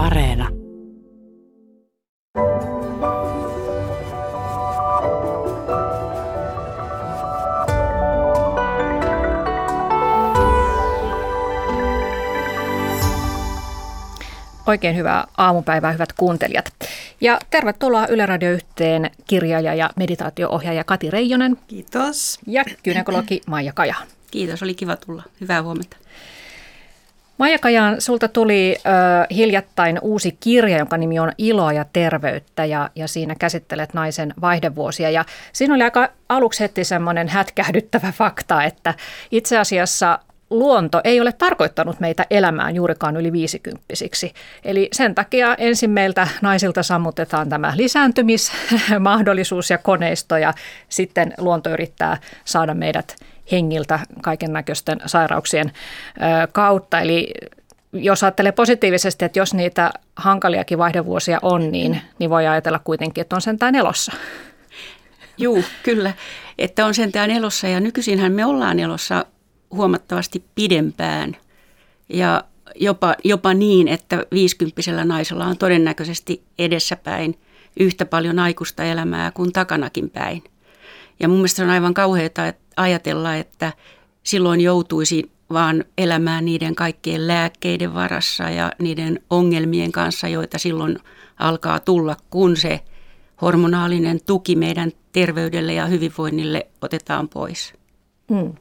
Areena. Oikein hyvää aamupäivää, hyvät kuuntelijat. Ja tervetuloa Yle Radio yhteen kirjailija ja meditaatioohjaaja Kati Reijonen. Kiitos. Ja gynekologi Maija Kaja. Kiitos, oli kiva tulla. Hyvää huomenta. Maija Kajaan, sulta tuli ö, hiljattain uusi kirja, jonka nimi on Iloa ja terveyttä ja, ja siinä käsittelet naisen vaihdevuosia. Ja siinä oli aika aluksi heti semmoinen hätkähdyttävä fakta, että itse asiassa luonto ei ole tarkoittanut meitä elämään juurikaan yli viisikymppisiksi. Eli sen takia ensin meiltä naisilta sammutetaan tämä lisääntymismahdollisuus ja koneisto ja sitten luonto yrittää saada meidät hengiltä kaiken näköisten sairauksien kautta. Eli jos ajattelee positiivisesti, että jos niitä hankaliakin vaihdevuosia on, niin, niin voi ajatella kuitenkin, että on sentään elossa. Juu, kyllä, että on sentään elossa ja nykyisinhän me ollaan elossa huomattavasti pidempään ja jopa, jopa niin, että viisikymppisellä naisella on todennäköisesti edessäpäin yhtä paljon aikuista elämää kuin takanakin päin. Ja mun mielestä se on aivan kauheaa ajatella, että silloin joutuisi vaan elämään niiden kaikkien lääkkeiden varassa ja niiden ongelmien kanssa, joita silloin alkaa tulla, kun se hormonaalinen tuki meidän terveydelle ja hyvinvoinnille otetaan pois. Mm.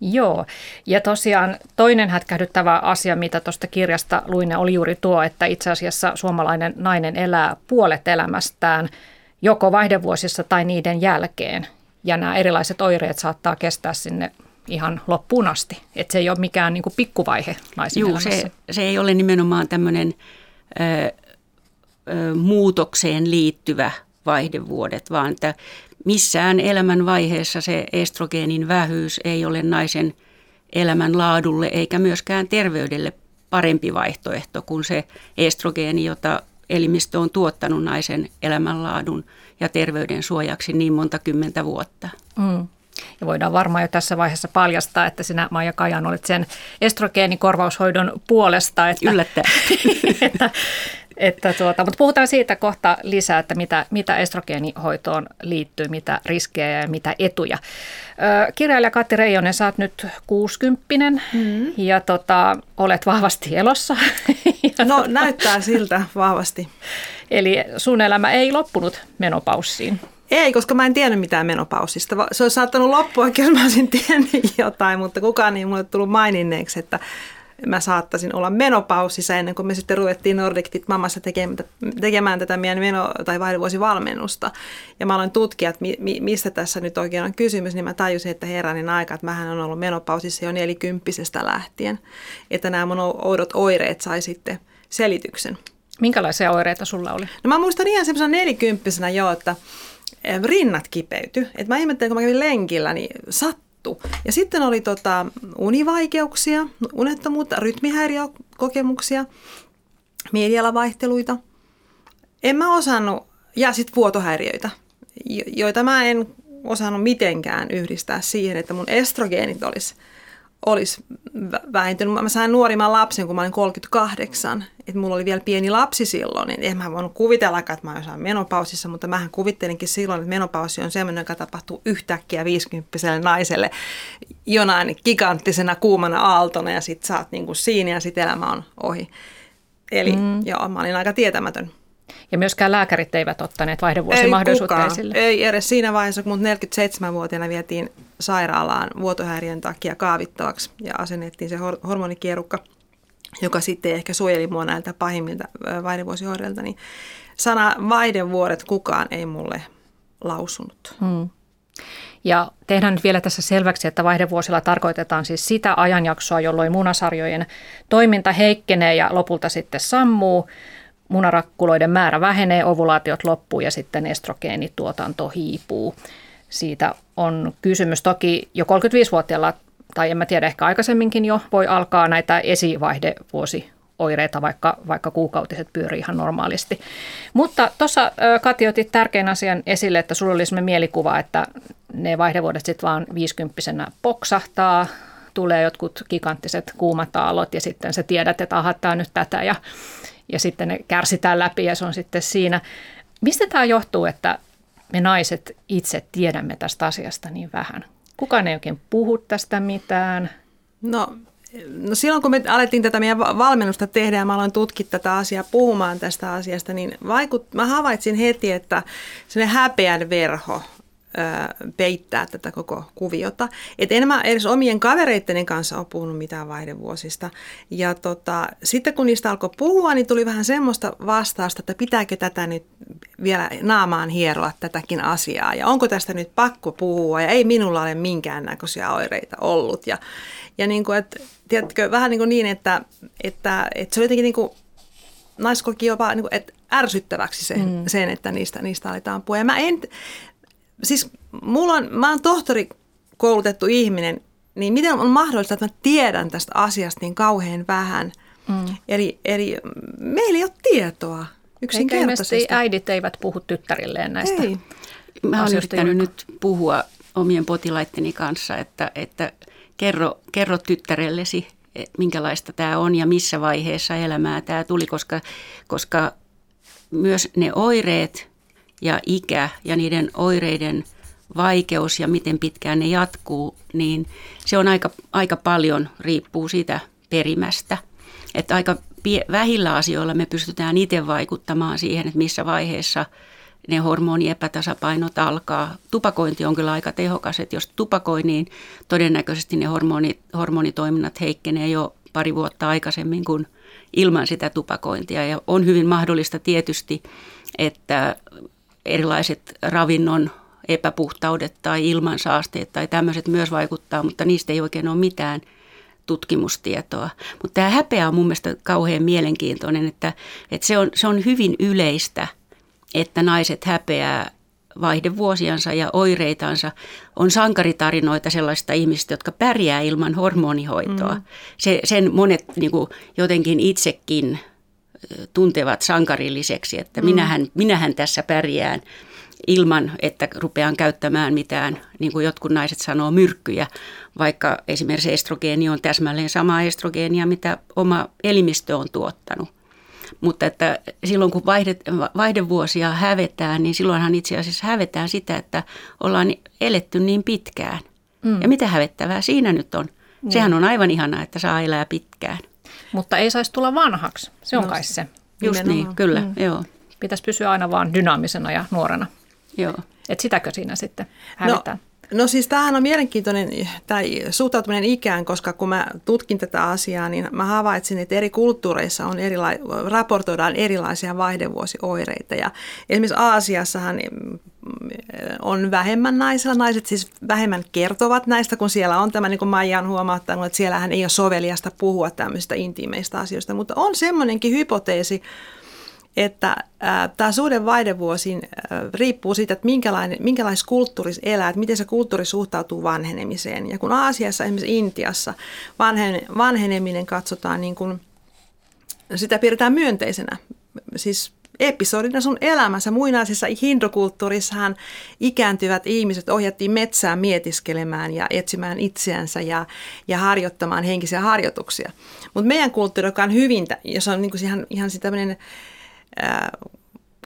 Joo, ja tosiaan toinen hätkähdyttävä asia, mitä tuosta kirjasta luin, oli juuri tuo, että itse asiassa suomalainen nainen elää puolet elämästään joko vaihdevuosissa tai niiden jälkeen. Ja nämä erilaiset oireet saattaa kestää sinne ihan loppuun asti. Että se ei ole mikään niin kuin pikkuvaihe naisen Juu, se, se ei ole nimenomaan tämmöinen ö, ö, muutokseen liittyvä vaihdevuodet, vaan että missään elämän vaiheessa se estrogeenin vähyys ei ole naisen elämän laadulle eikä myöskään terveydelle parempi vaihtoehto kuin se estrogeeni, jota elimistö on tuottanut naisen elämänlaadun ja terveyden suojaksi niin monta kymmentä vuotta. Mm. Ja voidaan varmaan jo tässä vaiheessa paljastaa, että sinä Maija Kajan olet sen estrogeenikorvaushoidon puolesta. Että, Yllättäen. että, että tuota, mutta puhutaan siitä kohta lisää, että mitä, mitä estrogeenihoitoon liittyy, mitä riskejä ja mitä etuja. Ö, kirjailija Katti Reijonen, sä oot nyt 60 mm. ja tota, olet vahvasti elossa. no näyttää siltä vahvasti. Eli sun elämä ei loppunut menopaussiin. Ei, koska mä en tiennyt mitään menopausista. Se olisi saattanut loppua, jos mä olisin tiennyt jotain, mutta kukaan ei mulle tullut maininneeksi, että mä saattaisin olla menopausissa ennen kuin me sitten ruvettiin Nordictit mamassa tekemään, tekemään tätä meidän meno- tai vaihdevuosivalmennusta. Ja mä aloin tutkia, että mi- mi- mistä tässä nyt oikein on kysymys, niin mä tajusin, että herranin aika, että mähän on ollut menopausissa jo nelikymppisestä lähtien. Että nämä mun oudot oireet sai sitten selityksen. Minkälaisia oireita sulla oli? No mä muistan ihan semmoisena nelikymppisenä jo, että rinnat kipeytyi. Että mä ihmettelin, kun mä kävin lenkillä, niin sat juttu. Ja sitten oli tota, univaikeuksia, unettomuutta, rytmihäiriökokemuksia, mielialavaihteluita. En mä osannut, ja sitten vuotohäiriöitä, joita mä en osannut mitenkään yhdistää siihen, että mun estrogeenit olisi olisi vähentynyt. Mä sain nuorimman lapsen, kun mä olin 38. Että mulla oli vielä pieni lapsi silloin. Niin en mä voinut kuvitella, että mä olisin menopausissa, mutta mähän kuvittelinkin silloin, että menopausi on semmoinen, joka tapahtuu yhtäkkiä 50 naiselle jonain giganttisena kuumana aaltona ja sit sä oot niin kuin siinä ja sit elämä on ohi. Eli mm. joo, mä olin aika tietämätön. Ja myöskään lääkärit eivät ottaneet vaihdevuosimahdollisuutta ei esille. Ei edes siinä vaiheessa, kun mut 47-vuotiaana vietiin sairaalaan vuotohäiriön takia kaavittavaksi ja asennettiin se hormonikierukka, joka sitten ehkä suojeli mua näiltä pahimmilta vaihdevuosioireilta, niin sana vaihdevuoret kukaan ei mulle lausunut. Hmm. Ja tehdään nyt vielä tässä selväksi, että vaihdevuosilla tarkoitetaan siis sitä ajanjaksoa, jolloin munasarjojen toiminta heikkenee ja lopulta sitten sammuu munarakkuloiden määrä vähenee, ovulaatiot loppuu ja sitten estrogeenituotanto hiipuu. Siitä on kysymys toki jo 35-vuotiaalla, tai en mä tiedä, ehkä aikaisemminkin jo voi alkaa näitä esivaihdevuosi oireita, vaikka, vaikka kuukautiset pyörii ihan normaalisti. Mutta tuossa Kati otit tärkeän asian esille, että sulla oli mielikuva, että ne vaihdevuodet sitten vaan viisikymppisenä poksahtaa, tulee jotkut giganttiset kuumat aallot ja sitten sä tiedät, että aha, tämä nyt tätä ja ja sitten ne kärsitään läpi ja se on sitten siinä. Mistä tämä johtuu, että me naiset itse tiedämme tästä asiasta niin vähän? Kukaan ei oikein puhu tästä mitään. No, no silloin kun me alettiin tätä meidän valmennusta tehdä ja mä aloin tutkia tätä asiaa, puhumaan tästä asiasta, niin vaikut, mä havaitsin heti, että se häpeän verho peittää tätä koko kuviota. Et en mä edes omien kavereitteni kanssa ole puhunut mitään vaihdevuosista. Ja tota, sitten kun niistä alkoi puhua, niin tuli vähän semmoista vastausta, että pitääkö tätä nyt vielä naamaan hieroa tätäkin asiaa. Ja onko tästä nyt pakko puhua ja ei minulla ole minkäännäköisiä oireita ollut. Ja, ja niin kuin, että, tiedätkö, vähän niin, kuin niin että, että, että se oli jotenkin niin kuin, naiskoki jopa niin kuin, että ärsyttäväksi sen, mm. sen että niistä, niistä aletaan puhua. Ja mä en, siis mulla on, mä oon tohtori koulutettu ihminen, niin miten on mahdollista, että mä tiedän tästä asiasta niin kauhean vähän? Mm. Eli, eli meillä ei ole tietoa yksinkertaisesti. Eikä äidit eivät puhu tyttärilleen näistä ei. Mä oon yrittänyt nyt puhua omien potilaitteni kanssa, että, että kerro, kerro tyttärellesi, minkälaista tämä on ja missä vaiheessa elämää tämä tuli, koska, koska myös ne oireet ja ikä ja niiden oireiden vaikeus ja miten pitkään ne jatkuu, niin se on aika, aika paljon riippuu siitä perimästä. Että aika pie- vähillä asioilla me pystytään itse vaikuttamaan siihen, että missä vaiheessa ne hormoniepätasapainot alkaa. Tupakointi on kyllä aika tehokas, että jos tupakoi, niin todennäköisesti ne hormoni, hormonitoiminnat heikkenee jo pari vuotta aikaisemmin kuin ilman sitä tupakointia. Ja on hyvin mahdollista tietysti, että erilaiset ravinnon epäpuhtaudet tai ilmansaasteet tai tämmöiset myös vaikuttaa, mutta niistä ei oikein ole mitään tutkimustietoa. Mutta tämä häpeä on mun mielestä kauhean mielenkiintoinen, että, että se, on, se on hyvin yleistä, että naiset häpeää vaihdevuosiansa ja oireitansa. On sankaritarinoita sellaista ihmistä, jotka pärjää ilman hormonihoitoa. Mm. Se, sen monet niin kuin, jotenkin itsekin tuntevat sankarilliseksi, että mm. minähän, minähän tässä pärjään ilman, että rupean käyttämään mitään, niin kuin jotkut naiset sanoo, myrkkyjä, vaikka esimerkiksi estrogeeni on täsmälleen sama estrogeenia, mitä oma elimistö on tuottanut. Mutta että silloin kun vaihde, vaihdevuosia hävetään, niin silloinhan itse asiassa hävetään sitä, että ollaan eletty niin pitkään. Mm. Ja mitä hävettävää siinä nyt on? Mm. Sehän on aivan ihanaa, että saa elää pitkään. Mutta ei saisi tulla vanhaksi, se on no, kai se. Just Nimenomaan. niin, kyllä, mm. joo. Pitäisi pysyä aina vaan dynaamisena ja nuorena. Joo. Et sitäkö siinä sitten hävetään? No, no siis tämähän on mielenkiintoinen tämä suhtautuminen ikään, koska kun mä tutkin tätä asiaa, niin mä havaitsin, että eri kulttuureissa on erila- raportoidaan erilaisia vaihdevuosioireita. Ja esimerkiksi Aasiassahan on vähemmän naisilla. Naiset siis vähemmän kertovat näistä, kun siellä on tämä, niin kuin Maija on huomauttanut, että siellähän ei ole soveliasta puhua tämmöistä intiimeistä asioista. Mutta on semmoinenkin hypoteesi, että tämä suhde vaihdevuosiin riippuu siitä, että minkälainen, minkälaisessa kulttuurissa elää, että miten se kulttuuri suhtautuu vanhenemiseen. Ja kun Aasiassa, esimerkiksi Intiassa, vanhen, vanheneminen katsotaan niin kuin, sitä pidetään myönteisenä. Siis episodina sun elämässä. Muinaisessa hindokulttuurissahan ikääntyvät ihmiset ohjattiin metsään mietiskelemään ja etsimään itseänsä ja, ja harjoittamaan henkisiä harjoituksia. Mutta meidän kulttuuri, joka on hyvin, jos on niin kuin ihan, ihan tämmöinen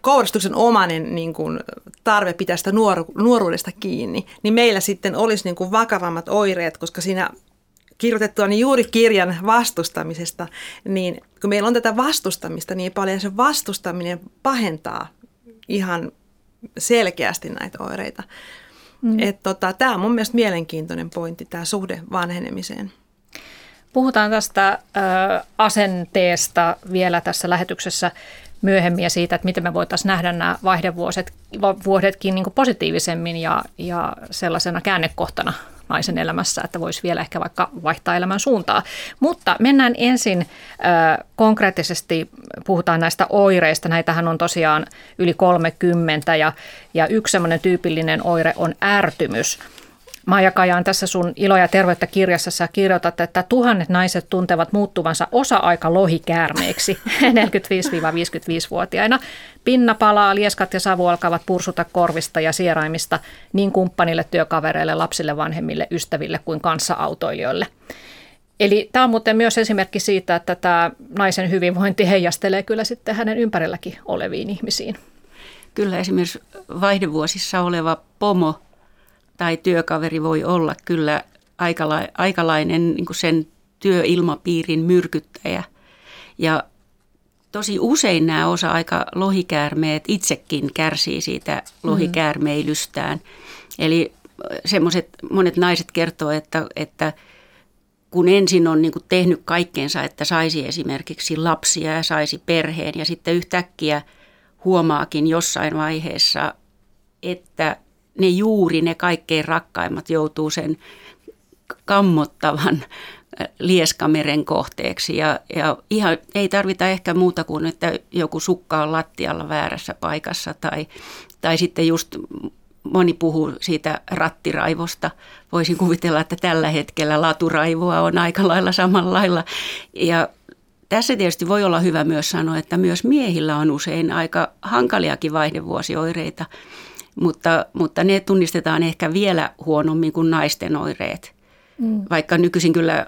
kouristuksen omainen niin kuin, tarve pitää sitä nuoru, nuoruudesta kiinni, niin meillä sitten olisi niin kuin vakavammat oireet, koska siinä kirjoitettua niin juuri kirjan vastustamisesta, niin kun meillä on tätä vastustamista niin paljon, se vastustaminen pahentaa ihan selkeästi näitä oireita. Mm. tota, tämä on mun mielestä mielenkiintoinen pointti, tämä suhde vanhenemiseen. Puhutaan tästä ö, asenteesta vielä tässä lähetyksessä myöhemmin ja siitä, että miten me voitaisiin nähdä nämä vaihdevuodet vuodetkin niin positiivisemmin ja, ja sellaisena käännekohtana naisen elämässä, että voisi vielä ehkä vaikka vaihtaa elämän suuntaa. Mutta mennään ensin äh, konkreettisesti, puhutaan näistä oireista. Näitähän on tosiaan yli 30 ja, ja yksi semmoinen tyypillinen oire on ärtymys. Maija Kajaan tässä sun Ilo ja terveyttä kirjassa sä kirjoitat, että tuhannet naiset tuntevat muuttuvansa osa-aika lohikäärmeeksi 45-55-vuotiaina. Pinna palaa, lieskat ja savu alkavat pursuta korvista ja sieraimista niin kumppanille, työkavereille, lapsille, vanhemmille, ystäville kuin kanssa-autoilijoille. Eli tämä on muuten myös esimerkki siitä, että tämä naisen hyvinvointi heijastelee kyllä sitten hänen ympärilläkin oleviin ihmisiin. Kyllä esimerkiksi vaihdevuosissa oleva pomo tai työkaveri voi olla kyllä aikala- aikalainen niin sen työilmapiirin myrkyttäjä. Ja tosi usein nämä osa-aika lohikäärmeet itsekin kärsii siitä lohikäärmeilystään. Mm. Eli semmoiset monet naiset kertoo, että, että kun ensin on niin tehnyt kaikkeensa, että saisi esimerkiksi lapsia ja saisi perheen ja sitten yhtäkkiä huomaakin jossain vaiheessa, että ne juuri ne kaikkein rakkaimmat joutuu sen kammottavan lieskameren kohteeksi ja, ja ihan ei tarvita ehkä muuta kuin, että joku sukka on lattialla väärässä paikassa tai, tai sitten just moni puhuu siitä rattiraivosta. Voisin kuvitella, että tällä hetkellä laturaivoa on aika lailla samalla lailla. Ja tässä tietysti voi olla hyvä myös sanoa, että myös miehillä on usein aika hankaliakin vaihdevuosioireita, mutta, mutta ne tunnistetaan ehkä vielä huonommin kuin naisten oireet. Mm. Vaikka nykyisin kyllä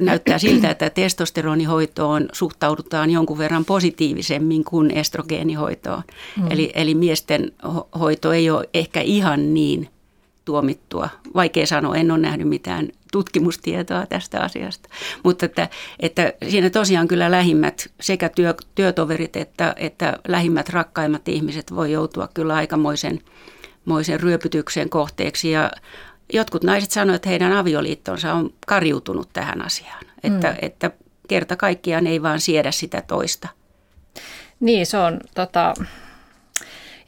näyttää siltä, että testosteronihoitoon suhtaudutaan jonkun verran positiivisemmin kuin estrogeenihoitoon. Mm. Eli, eli miesten hoito ei ole ehkä ihan niin tuomittua. Vaikea sanoa, en ole nähnyt mitään tutkimustietoa tästä asiasta. Mutta että, että siinä tosiaan kyllä lähimmät sekä työ, työtoverit että, että lähimmät rakkaimmat ihmiset voi joutua kyllä aikamoisen moisen ryöpytyksen kohteeksi. Ja jotkut naiset sanoivat, että heidän avioliittonsa on kariutunut tähän asiaan. Että, mm. että kerta kaikkiaan ei vaan siedä sitä toista. Niin, se on tota,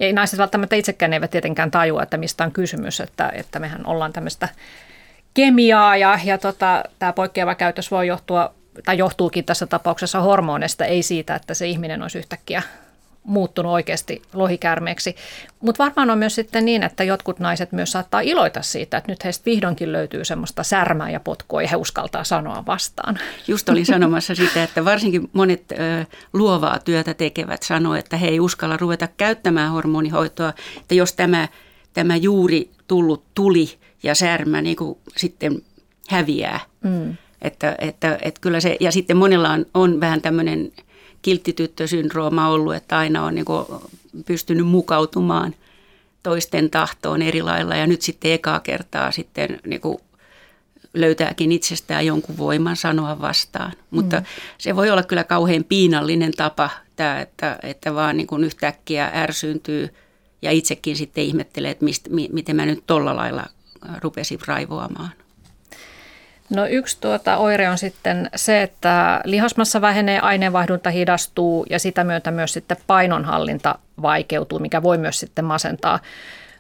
ei naiset välttämättä itsekään eivät tietenkään tajua, että mistä on kysymys, että, että mehän ollaan tämmöistä kemiaa ja, ja tota, tämä poikkeava käytös voi johtua tai johtuukin tässä tapauksessa hormoneista, ei siitä, että se ihminen olisi yhtäkkiä muuttunut oikeasti lohikäärmeeksi. Mutta varmaan on myös sitten niin, että jotkut naiset myös saattaa iloita siitä, että nyt heistä vihdoinkin löytyy semmoista särmää ja potkua ja he uskaltaa sanoa vastaan. Just olin sanomassa sitä, että varsinkin monet ö, luovaa työtä tekevät sanoo, että he ei uskalla ruveta käyttämään hormonihoitoa, että jos tämä, tämä juuri tullut tuli ja särmä niin kuin sitten häviää. Mm. Että, että, että kyllä se, ja sitten monella on, on vähän tämmöinen kilttityttösyndrooma ollut, että aina on niin pystynyt mukautumaan toisten tahtoon eri lailla ja nyt sitten ekaa kertaa sitten niin kuin löytääkin itsestään jonkun voiman sanoa vastaan. Mutta mm. se voi olla kyllä kauhean piinallinen tapa, tämä, että, että vaan niin kuin yhtäkkiä ärsyyntyy ja itsekin sitten ihmettelee, että mistä, miten mä nyt tolla lailla rupesin raivoamaan. No yksi tuota oire on sitten se, että lihasmassa vähenee, aineenvaihdunta hidastuu ja sitä myötä myös sitten painonhallinta vaikeutuu, mikä voi myös sitten masentaa.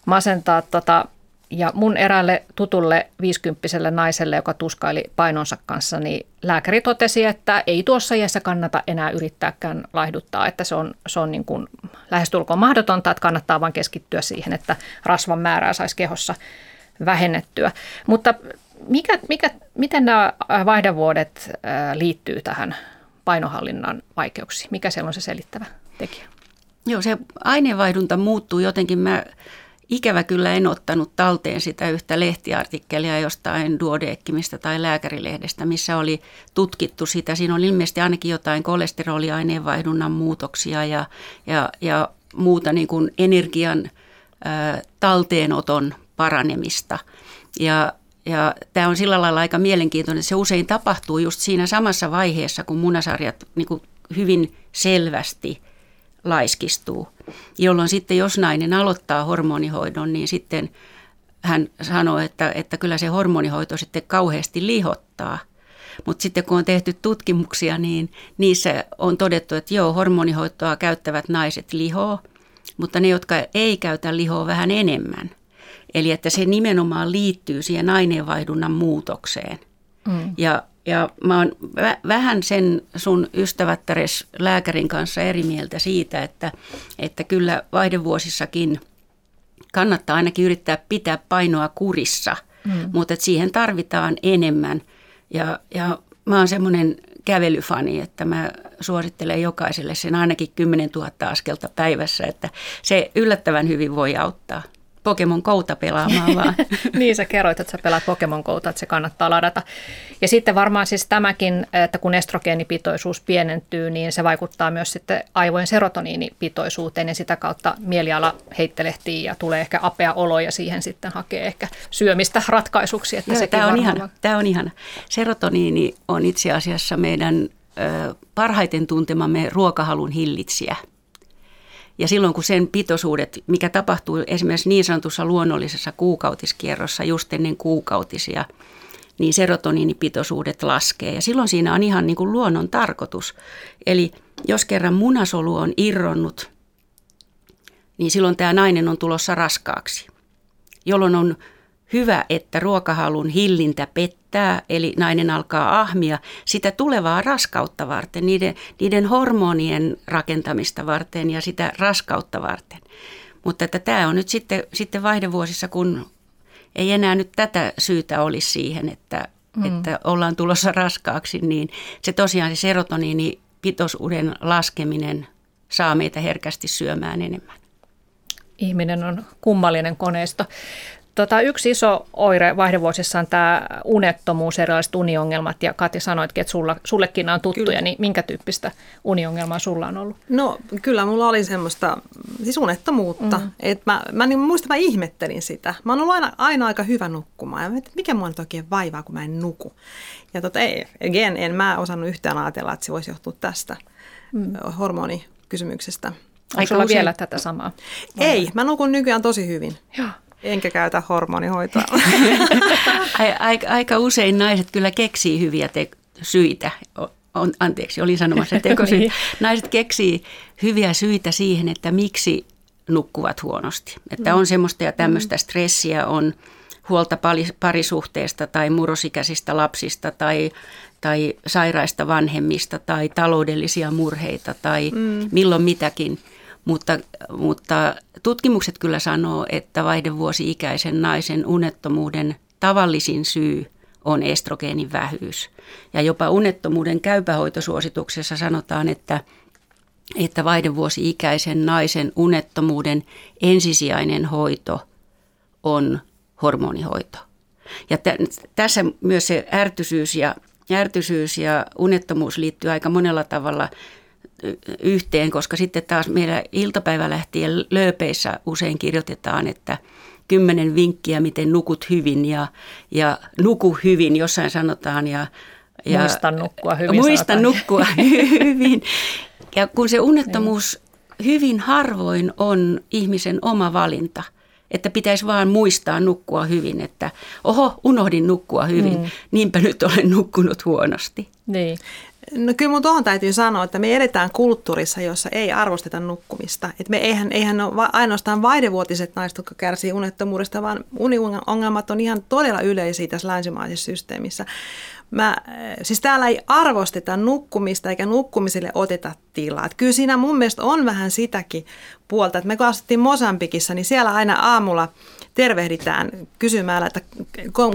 masentaa tota, ja mun eräälle tutulle 50 naiselle, joka tuskaili painonsa kanssa, niin lääkäri totesi, että ei tuossa iässä kannata enää yrittääkään laihduttaa, että se on, se on niin kuin lähestulkoon mahdotonta, että kannattaa vain keskittyä siihen, että rasvan määrää saisi kehossa vähennettyä. Mutta mikä, mikä, miten nämä vaihdevuodet liittyy tähän painohallinnan vaikeuksiin? Mikä siellä on se selittävä tekijä? Joo, se aineenvaihdunta muuttuu jotenkin. Mä ikävä kyllä en ottanut talteen sitä yhtä lehtiartikkelia jostain duodeekkimistä tai lääkärilehdestä, missä oli tutkittu sitä. Siinä on ilmeisesti ainakin jotain kolesteroliaineenvaihdunnan muutoksia ja, ja, ja muuta niin kuin energian ä, talteenoton paranemista. Ja ja tämä on sillä lailla aika mielenkiintoinen, että se usein tapahtuu just siinä samassa vaiheessa, kun munasarjat niin kuin hyvin selvästi laiskistuu. Jolloin sitten, jos nainen aloittaa hormonihoidon, niin sitten hän sanoo, että, että kyllä se hormonihoito sitten kauheasti lihottaa. Mutta sitten kun on tehty tutkimuksia, niin niissä on todettu, että joo, hormonihoitoa käyttävät naiset lihoo, mutta ne, jotka ei käytä lihoa vähän enemmän. Eli että se nimenomaan liittyy siihen aineenvaihdunnan muutokseen. Mm. Ja, ja mä oon vä- vähän sen sun ystävättäres lääkärin kanssa eri mieltä siitä, että, että kyllä vaihdevuosissakin kannattaa ainakin yrittää pitää painoa kurissa, mm. mutta että siihen tarvitaan enemmän. Ja, ja mä oon semmoinen kävelyfani, että mä suosittelen jokaiselle sen ainakin 10 000 askelta päivässä, että se yllättävän hyvin voi auttaa Pokemon Kouta pelaamaan vaan. niin sä kerroit, että sä pelaat Pokemon Kouta, että se kannattaa ladata. Ja sitten varmaan siis tämäkin, että kun estrogeenipitoisuus pienentyy, niin se vaikuttaa myös sitten aivojen serotoniinipitoisuuteen ja sitä kautta mieliala heittelehtii ja tulee ehkä apea olo ja siihen sitten hakee ehkä syömistä ratkaisuksi. Että Joo, tämä, on ihana, tämä on ihana. Serotoniini on itse asiassa meidän ö, parhaiten tuntemamme ruokahalun hillitsijä – ja silloin kun sen pitoisuudet, mikä tapahtuu esimerkiksi niin sanotussa luonnollisessa kuukautiskierrossa just ennen kuukautisia, niin serotoniinipitoisuudet laskee. Ja silloin siinä on ihan niin kuin luonnon tarkoitus. Eli jos kerran munasolu on irronnut, niin silloin tämä nainen on tulossa raskaaksi, jolloin on hyvä, että ruokahalun hillintä pettää, eli nainen alkaa ahmia sitä tulevaa raskautta varten, niiden, niiden hormonien rakentamista varten ja sitä raskautta varten. Mutta että tämä on nyt sitten, sitten vaihdevuosissa, kun ei enää nyt tätä syytä olisi siihen, että, mm. että ollaan tulossa raskaaksi, niin se tosiaan se serotoniini pitoisuuden laskeminen saa meitä herkästi syömään enemmän. Ihminen on kummallinen koneisto. Tota, yksi iso oire vaihdevuosissa on tämä unettomuus, erilaiset uniongelmat, ja Kati sanoitkin, että sulla, sullekin nämä on tuttuja, kyllä. niin minkä tyyppistä uniongelmaa sulla on ollut? No kyllä mulla oli semmoista, siis unettomuutta, mm. että mä, mä niin muistan, mä ihmettelin sitä. Mä oon ollut aina, aina aika hyvä nukkumaan, ja mä että mikä mua nyt oikein vaivaa, kun mä en nuku. Ja tota, ei, again, en mä osannut yhtään ajatella, että se voisi johtua tästä mm. hormonikysymyksestä. Onko sulla usein... vielä tätä samaa? Ei, mä nukun nykyään tosi hyvin. Joo. Enkä käytä hormonihoitoa. aika, aika usein naiset kyllä keksii hyviä te- syitä. On, anteeksi, olin sanomassa tekosyitä. niin. Naiset keksii hyviä syitä siihen, että miksi nukkuvat huonosti. Että on semmoista ja tämmöistä mm. stressiä, on huolta parisuhteesta tai murrosikäisistä lapsista tai, tai sairaista vanhemmista tai taloudellisia murheita tai mm. milloin mitäkin – mutta, mutta tutkimukset kyllä sanoo, että vaihdevuosi-ikäisen naisen unettomuuden tavallisin syy on estrogeenin vähyys. Ja jopa unettomuuden käypähoitosuosituksessa sanotaan, että, että vaihdevuosi-ikäisen naisen unettomuuden ensisijainen hoito on hormonihoito. Ja t- tässä myös se ärtysyys ja, ärtysyys ja unettomuus liittyy aika monella tavalla yhteen, koska sitten taas meillä iltapäivälähtien lööpeissä usein kirjoitetaan, että kymmenen vinkkiä, miten nukut hyvin ja, ja nuku hyvin, jossain sanotaan. Ja, ja muista nukkua hyvin. Muista nukkua hyvin. Ja kun se unettomuus hyvin harvoin on ihmisen oma valinta, että pitäisi vaan muistaa nukkua hyvin, että oho, unohdin nukkua hyvin, mm. niinpä nyt olen nukkunut huonosti. Niin. No kyllä mun tuohon täytyy sanoa, että me edetään kulttuurissa, jossa ei arvosteta nukkumista. Et me eihän, eihän ole ainoastaan vaihdevuotiset naiset, jotka kärsii unettomuudesta, vaan uniongelmat on ihan todella yleisiä tässä länsimaisessa systeemissä. Mä, siis täällä ei arvosteta nukkumista eikä nukkumiselle oteta tilaa. Et kyllä siinä mun mielestä on vähän sitäkin puolta, että me kun asuttiin Mosambikissa, niin siellä aina aamulla – tervehditään kysymällä, että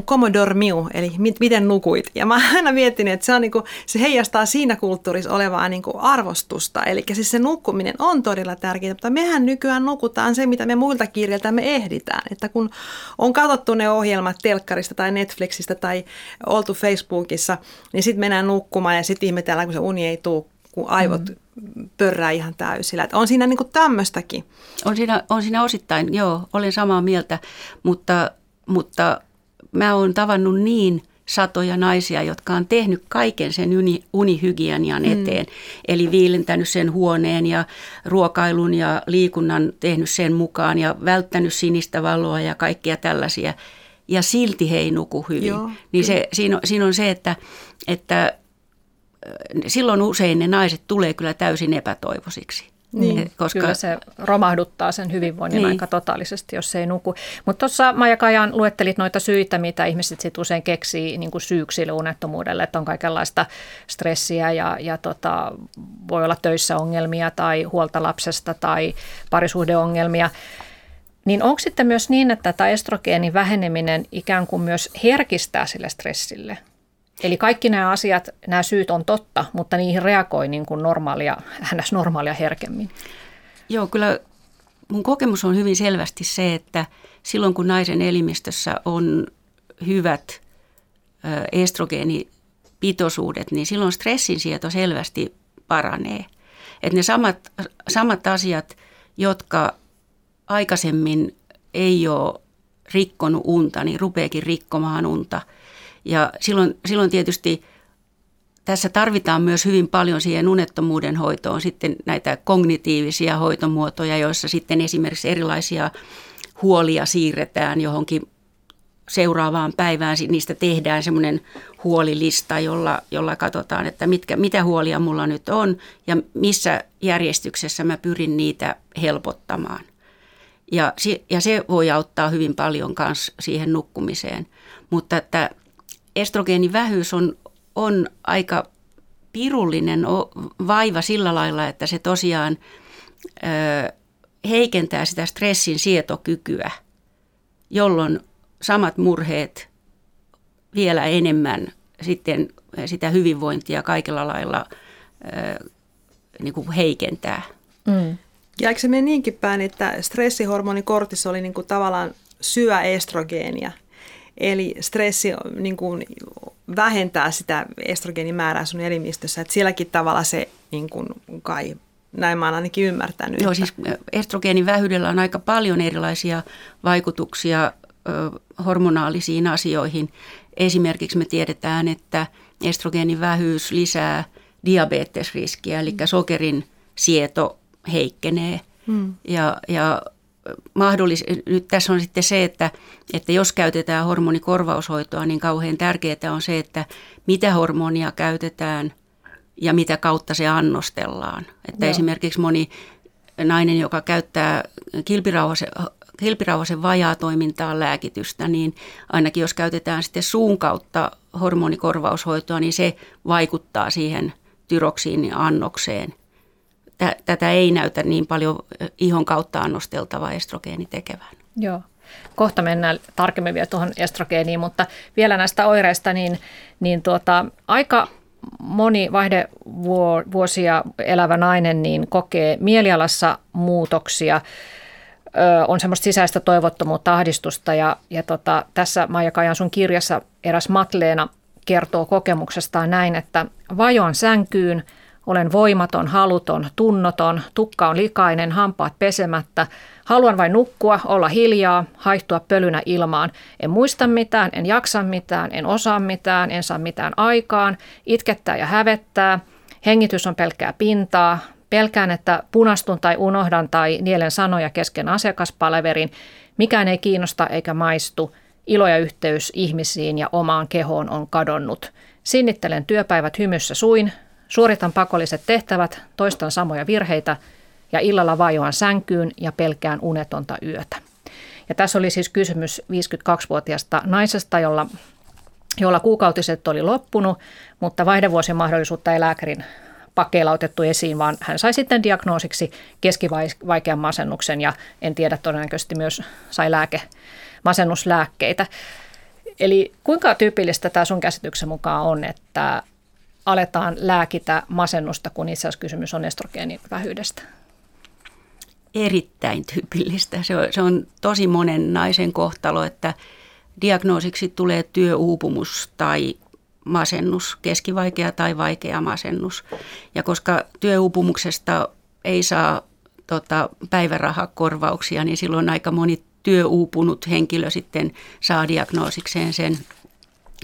como dormiu, eli mit, miten nukuit. Ja mä aina mietin, että se, on niinku, se heijastaa siinä kulttuurissa olevaa niinku arvostusta. Eli siis se nukkuminen on todella tärkeää, mutta mehän nykyään nukutaan se, mitä me muilta kirjalta me ehditään. Että kun on katsottu ne ohjelmat telkkarista tai Netflixistä tai oltu Facebookissa, niin sitten mennään nukkumaan ja sitten ihmetellään, kun se uni ei tule kun aivot mm. pörrää ihan täysillä. Että on siinä niin tämmöistäkin. On siinä, on siinä osittain, joo, olen samaa mieltä, mutta, mutta mä oon tavannut niin satoja naisia, jotka on tehnyt kaiken sen uni, unihygienian mm. eteen. Mm. Eli viilentänyt sen huoneen ja ruokailun ja liikunnan tehnyt sen mukaan ja välttänyt sinistä valoa ja kaikkia tällaisia. Ja silti he ei nuku hyvin. Joo, niin se, siinä, on, siinä on se, että, että silloin usein ne naiset tulee kyllä täysin epätoivoisiksi. Niin, koska kyllä se romahduttaa sen hyvinvoinnin niin. aika totaalisesti, jos se ei nuku. Mutta tuossa Maija Kajan luettelit noita syitä, mitä ihmiset sit usein keksii niin kuin syyksi unettomuudelle, että on kaikenlaista stressiä ja, ja tota, voi olla töissä ongelmia tai huolta lapsesta tai parisuhdeongelmia. Niin onko sitten myös niin, että tämä estrogeenin väheneminen ikään kuin myös herkistää sille stressille? Eli kaikki nämä asiat, nämä syyt on totta, mutta niihin reagoi niin kuin normaalia, hänes normaalia herkemmin. Joo, kyllä mun kokemus on hyvin selvästi se, että silloin kun naisen elimistössä on hyvät estrogeenipitoisuudet, niin silloin stressinsieto selvästi paranee. Että ne samat, samat asiat, jotka aikaisemmin ei ole rikkonut unta, niin rupeekin rikkomaan unta. Ja silloin, silloin tietysti tässä tarvitaan myös hyvin paljon siihen unettomuuden hoitoon sitten näitä kognitiivisia hoitomuotoja, joissa sitten esimerkiksi erilaisia huolia siirretään johonkin seuraavaan päivään. Niistä tehdään semmoinen huolilista, jolla, jolla katsotaan, että mitkä, mitä huolia mulla nyt on ja missä järjestyksessä mä pyrin niitä helpottamaan. Ja, ja se voi auttaa hyvin paljon myös siihen nukkumiseen. Mutta että estrogeenivähyys on, on aika pirullinen vaiva sillä lailla, että se tosiaan ö, heikentää sitä stressin sietokykyä, jolloin samat murheet vielä enemmän sitten sitä hyvinvointia kaikella lailla ö, niin kuin heikentää. Mm. Ja eikö se mene niinkin päin, että stressihormoni kortisoli niin kuin tavallaan syö estrogeenia? Eli stressi niin kuin vähentää sitä estrogeenimäärää sun elimistössä, että silläkin tavalla se niin kuin kai näin mä oon ainakin ymmärtänyt. Joo, siis estrogeenin vähyydellä on aika paljon erilaisia vaikutuksia ö, hormonaalisiin asioihin. Esimerkiksi me tiedetään, että estrogeenin vähyys lisää diabetesriskiä, eli sokerin sieto heikkenee. Hmm. Ja, ja mahdollis- nyt tässä on sitten se, että, että jos käytetään hormonikorvaushoitoa, niin kauhean tärkeää on se, että mitä hormonia käytetään ja mitä kautta se annostellaan. Että Joo. esimerkiksi moni nainen, joka käyttää kilpirauhasen, kilpirauhasen vajaa toimintaa lääkitystä, niin ainakin jos käytetään sitten suun kautta hormonikorvaushoitoa, niin se vaikuttaa siihen tyroksiin annokseen – tätä ei näytä niin paljon ihon kautta annosteltava estrogeeni tekevän. Joo. Kohta mennään tarkemmin vielä tuohon estrogeeniin, mutta vielä näistä oireista, niin, niin tuota, aika moni vaihdevuosia elävä nainen niin kokee mielialassa muutoksia, ö, on semmoista sisäistä toivottomuutta, ahdistusta ja, ja tota, tässä Maija Kajan sun kirjassa eräs Matleena kertoo kokemuksestaan näin, että vajoan sänkyyn – olen voimaton, haluton, tunnoton, tukka on likainen, hampaat pesemättä. Haluan vain nukkua, olla hiljaa, haihtua pölynä ilmaan. En muista mitään, en jaksa mitään, en osaa mitään, en saa mitään aikaan. Itkettää ja hävettää. Hengitys on pelkkää pintaa. Pelkään, että punastun tai unohdan tai nielen sanoja kesken asiakaspaleverin. Mikään ei kiinnosta eikä maistu. Ilo ja yhteys ihmisiin ja omaan kehoon on kadonnut. Sinnittelen työpäivät hymyssä suin, Suoritan pakolliset tehtävät, toistan samoja virheitä ja illalla vajoan sänkyyn ja pelkään unetonta yötä. Ja tässä oli siis kysymys 52-vuotiaasta naisesta, jolla, jolla kuukautiset oli loppunut, mutta vaihdevuosien mahdollisuutta ei lääkärin pakkeilla otettu esiin, vaan hän sai sitten diagnoosiksi keskivaikean masennuksen ja en tiedä todennäköisesti myös sai lääke, masennuslääkkeitä. Eli kuinka tyypillistä tämä sun käsityksen mukaan on, että aletaan lääkitä masennusta, kun itse asiassa kysymys on estrogeenin vähyydestä? Erittäin tyypillistä. Se on, se on tosi monen naisen kohtalo, että diagnoosiksi tulee työuupumus tai masennus, keskivaikea tai vaikea masennus. Ja koska työuupumuksesta ei saa tota, päivärahakorvauksia, niin silloin aika moni työuupunut henkilö sitten saa diagnoosikseen sen,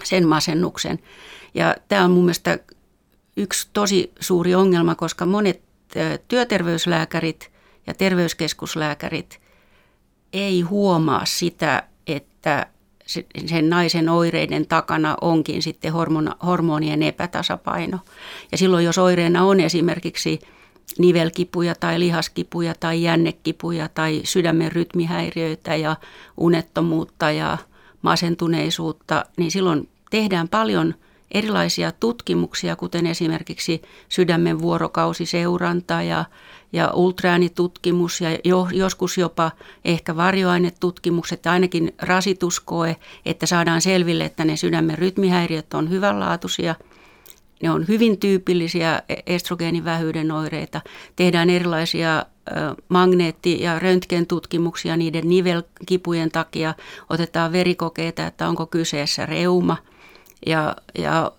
sen masennuksen. Ja tämä on mun mielestä yksi tosi suuri ongelma, koska monet työterveyslääkärit ja terveyskeskuslääkärit ei huomaa sitä, että sen naisen oireiden takana onkin sitten hormonien epätasapaino. Ja silloin jos oireena on esimerkiksi nivelkipuja tai lihaskipuja tai jännekipuja tai sydämen rytmihäiriöitä ja unettomuutta ja masentuneisuutta, niin silloin tehdään paljon – erilaisia tutkimuksia, kuten esimerkiksi sydämen vuorokausiseuranta ja, ja ultraäänitutkimus ja jo, joskus jopa ehkä varjoainetutkimukset, ainakin rasituskoe, että saadaan selville, että ne sydämen rytmihäiriöt on hyvänlaatuisia. ne on hyvin tyypillisiä e-, estrogeenivähyyden oireita. Tehdään erilaisia magneetti- ja röntgentutkimuksia niiden nivelkipujen takia. Otetaan verikokeita, että onko kyseessä reuma – ja, ja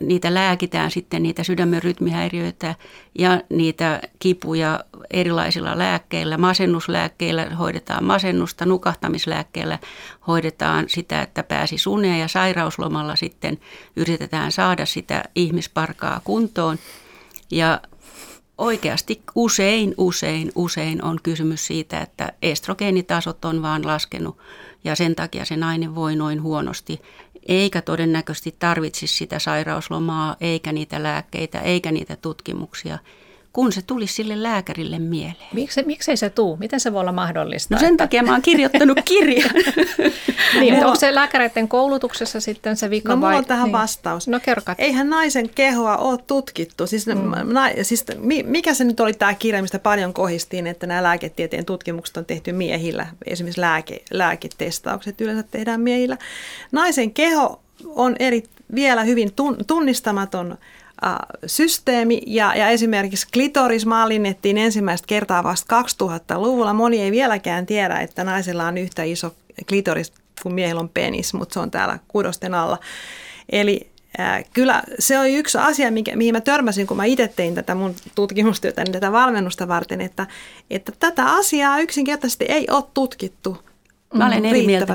niitä lääkitään sitten, niitä sydämen rytmihäiriöitä ja niitä kipuja erilaisilla lääkkeillä. Masennuslääkkeillä hoidetaan masennusta, nukahtamislääkkeillä hoidetaan sitä, että pääsi sunia ja sairauslomalla sitten yritetään saada sitä ihmisparkaa kuntoon. Ja oikeasti usein, usein, usein on kysymys siitä, että estrogeenitasot on vaan laskenut ja sen takia se nainen voi noin huonosti eikä todennäköisesti tarvitsisi sitä sairauslomaa, eikä niitä lääkkeitä, eikä niitä tutkimuksia, kun se tulisi sille lääkärille mieleen. Miksi, miksei se tuu? Miten se voi olla mahdollista? No sen että... takia mä oon kirjoittanut kirjan. niin, mulla... onko se lääkäreiden koulutuksessa sitten se vika No vai? mulla on tähän niin. vastaus. No kerro Eihän naisen kehoa ole tutkittu. Siis, mm. na, siis mikä se nyt oli tämä kirja, mistä paljon kohistiin, että nämä lääketieteen tutkimukset on tehty miehillä. Esimerkiksi lääke, lääketestaukset yleensä tehdään miehillä. Naisen keho on eri, vielä hyvin tunnistamaton systeemi ja, ja esimerkiksi klitoris mallinnettiin ensimmäistä kertaa vasta 2000-luvulla. Moni ei vieläkään tiedä, että naisella on yhtä iso klitoris kuin miehellä on penis, mutta se on täällä kudosten alla. Eli äh, kyllä se on yksi asia, mikä, mihin mä törmäsin, kun mä itse tein tätä mun tutkimustyötä, niin tätä valmennusta varten, että, että tätä asiaa yksinkertaisesti ei ole tutkittu Mä olen eri mieltä.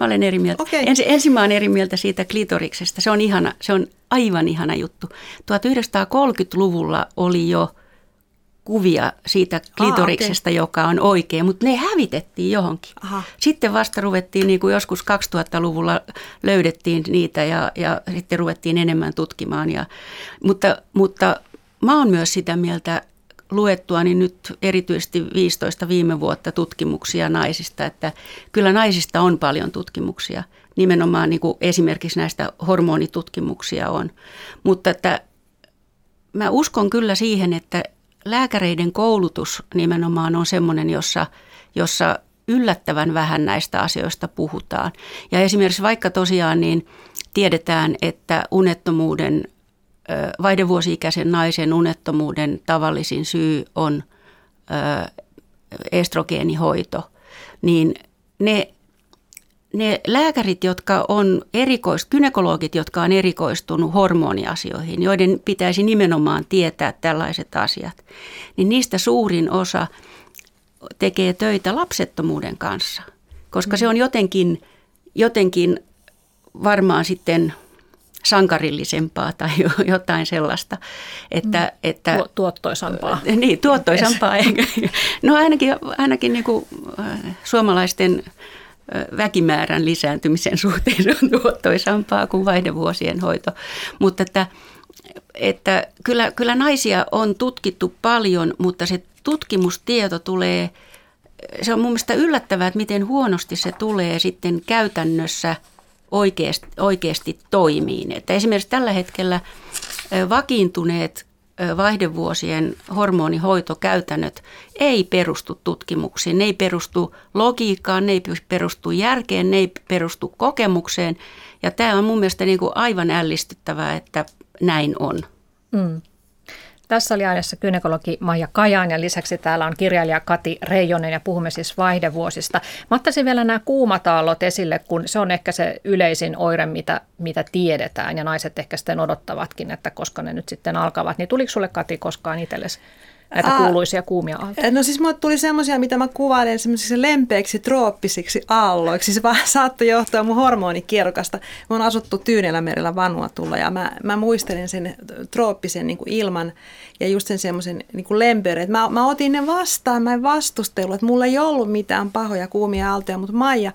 Mä olen eri mieltä. Okay. Ensi, ensin mä olen eri mieltä siitä klitoriksesta. Se on ihana, se on aivan ihana juttu. 1930-luvulla oli jo kuvia siitä klitoriksesta, ah, okay. joka on oikea, mutta ne hävitettiin johonkin. Aha. Sitten vasta ruvettiin, niin kuin joskus 2000-luvulla löydettiin niitä ja, ja sitten ruvettiin enemmän tutkimaan. Ja, mutta, mutta mä oon myös sitä mieltä, luettua niin nyt erityisesti 15 viime vuotta tutkimuksia naisista, että kyllä naisista on paljon tutkimuksia. Nimenomaan niin kuin esimerkiksi näistä hormonitutkimuksia on. Mutta että mä uskon kyllä siihen, että lääkäreiden koulutus nimenomaan on semmoinen, jossa, jossa yllättävän vähän näistä asioista puhutaan. Ja esimerkiksi vaikka tosiaan niin tiedetään, että unettomuuden vaihdevuosi-ikäisen naisen unettomuuden tavallisin syy on estrogeenihoito, niin ne, ne lääkärit, jotka on erikoist, kynekologit, jotka on erikoistunut hormoniasioihin, joiden pitäisi nimenomaan tietää tällaiset asiat, niin niistä suurin osa tekee töitä lapsettomuuden kanssa, koska se on jotenkin, jotenkin varmaan sitten – sankarillisempaa tai jotain sellaista. Että, mm. että, tuottoisampaa. Niin, tuottoisampaa. no ainakin, ainakin niin kuin, äh, suomalaisten äh, väkimäärän lisääntymisen suhteen se on tuottoisampaa kuin vaihdevuosien hoito. Mutta että, että kyllä, kyllä naisia on tutkittu paljon, mutta se tutkimustieto tulee, se on mun mielestä yllättävää, että miten huonosti se tulee sitten käytännössä – oikeasti, oikeasti toimii. Että esimerkiksi tällä hetkellä vakiintuneet vaihdevuosien hormonihoitokäytännöt ei perustu tutkimuksiin, ne ei perustu logiikkaan, ne ei perustu järkeen, ne ei perustu kokemukseen. Ja tämä on mun mielestä niin kuin aivan ällistyttävää, että näin on. Mm. Tässä oli äänessä kynekologi Maija Kajaan ja lisäksi täällä on kirjailija Kati Reijonen ja puhumme siis vaihdevuosista. Mä ottaisin vielä nämä kuumataallot esille, kun se on ehkä se yleisin oire, mitä, mitä tiedetään ja naiset ehkä sitten odottavatkin, että koska ne nyt sitten alkavat. Niin tuliko sulle Kati koskaan itsellesi näitä Aa, kuuluisia kuumia aaltoja? No siis mulle tuli semmoisia, mitä mä kuvailen semmoisiksi lempeiksi, trooppisiksi aalloiksi. Se vaan saattoi johtaa mun hormonikierrokasta. Mä oon asuttu Tyynelämerellä Vanuatulla ja mä, mä muistelen sen trooppisen niin kuin ilman ja just sen semmoisen niin lempeyden. Mä, mä otin ne vastaan, mä en vastustellut, että mulla ei ollut mitään pahoja kuumia aaltoja, mutta Maija,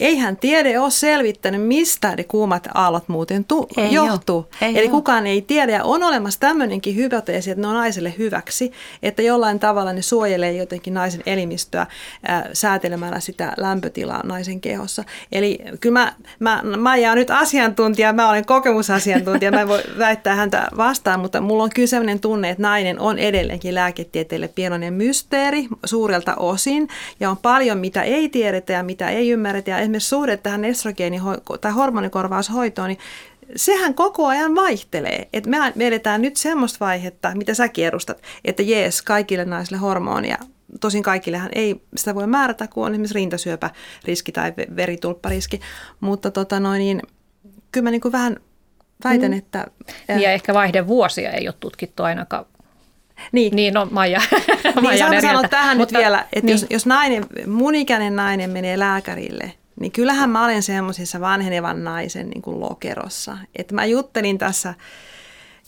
eihän tiede ole selvittänyt, mistä ne kuumat aallot muuten tu- ei johtuu. Ei Eli ole. kukaan ei tiedä. Ja on olemassa tämmöinenkin hypoteesi, että ne on naiselle hyväksi, että jollain tavalla ne suojelee jotenkin naisen elimistöä ää, säätelemällä sitä lämpötilaa naisen kehossa. Eli kyllä mä, mä, mä jään nyt asiantuntija, mä olen kokemusasiantuntija, mä en voi väittää häntä vastaan, mutta mulla on kyllä sellainen tunne, että nainen on edelleenkin lääketieteelle pienoinen mysteeri suurelta osin, ja on paljon, mitä ei tiedetä ja mitä ei ymmärretä, ja esimerkiksi suhde tähän estrogeeni- tai hormonikorvaushoitoon, niin sehän koko ajan vaihtelee. Et me, me eletään nyt semmoista vaihetta, mitä säkin edustat, että jees, kaikille naisille hormonia. Tosin kaikillehan ei sitä voi määrätä, kun on esimerkiksi rintasyöpäriski tai veritulppariski. Mutta tota noin, niin, kyllä mä niin kuin vähän väitän, mm. että... Ja ehkä vaihdevuosia ei ole tutkittu ainakaan niin. Niin, no Maija. niin, Maija on sanoa tähän Mutta, nyt vielä, että niin. jos, jos nainen, mun ikäinen nainen menee lääkärille, niin kyllähän mä olen semmoisessa vanhenevan naisen niin kuin lokerossa. Että mä juttelin tässä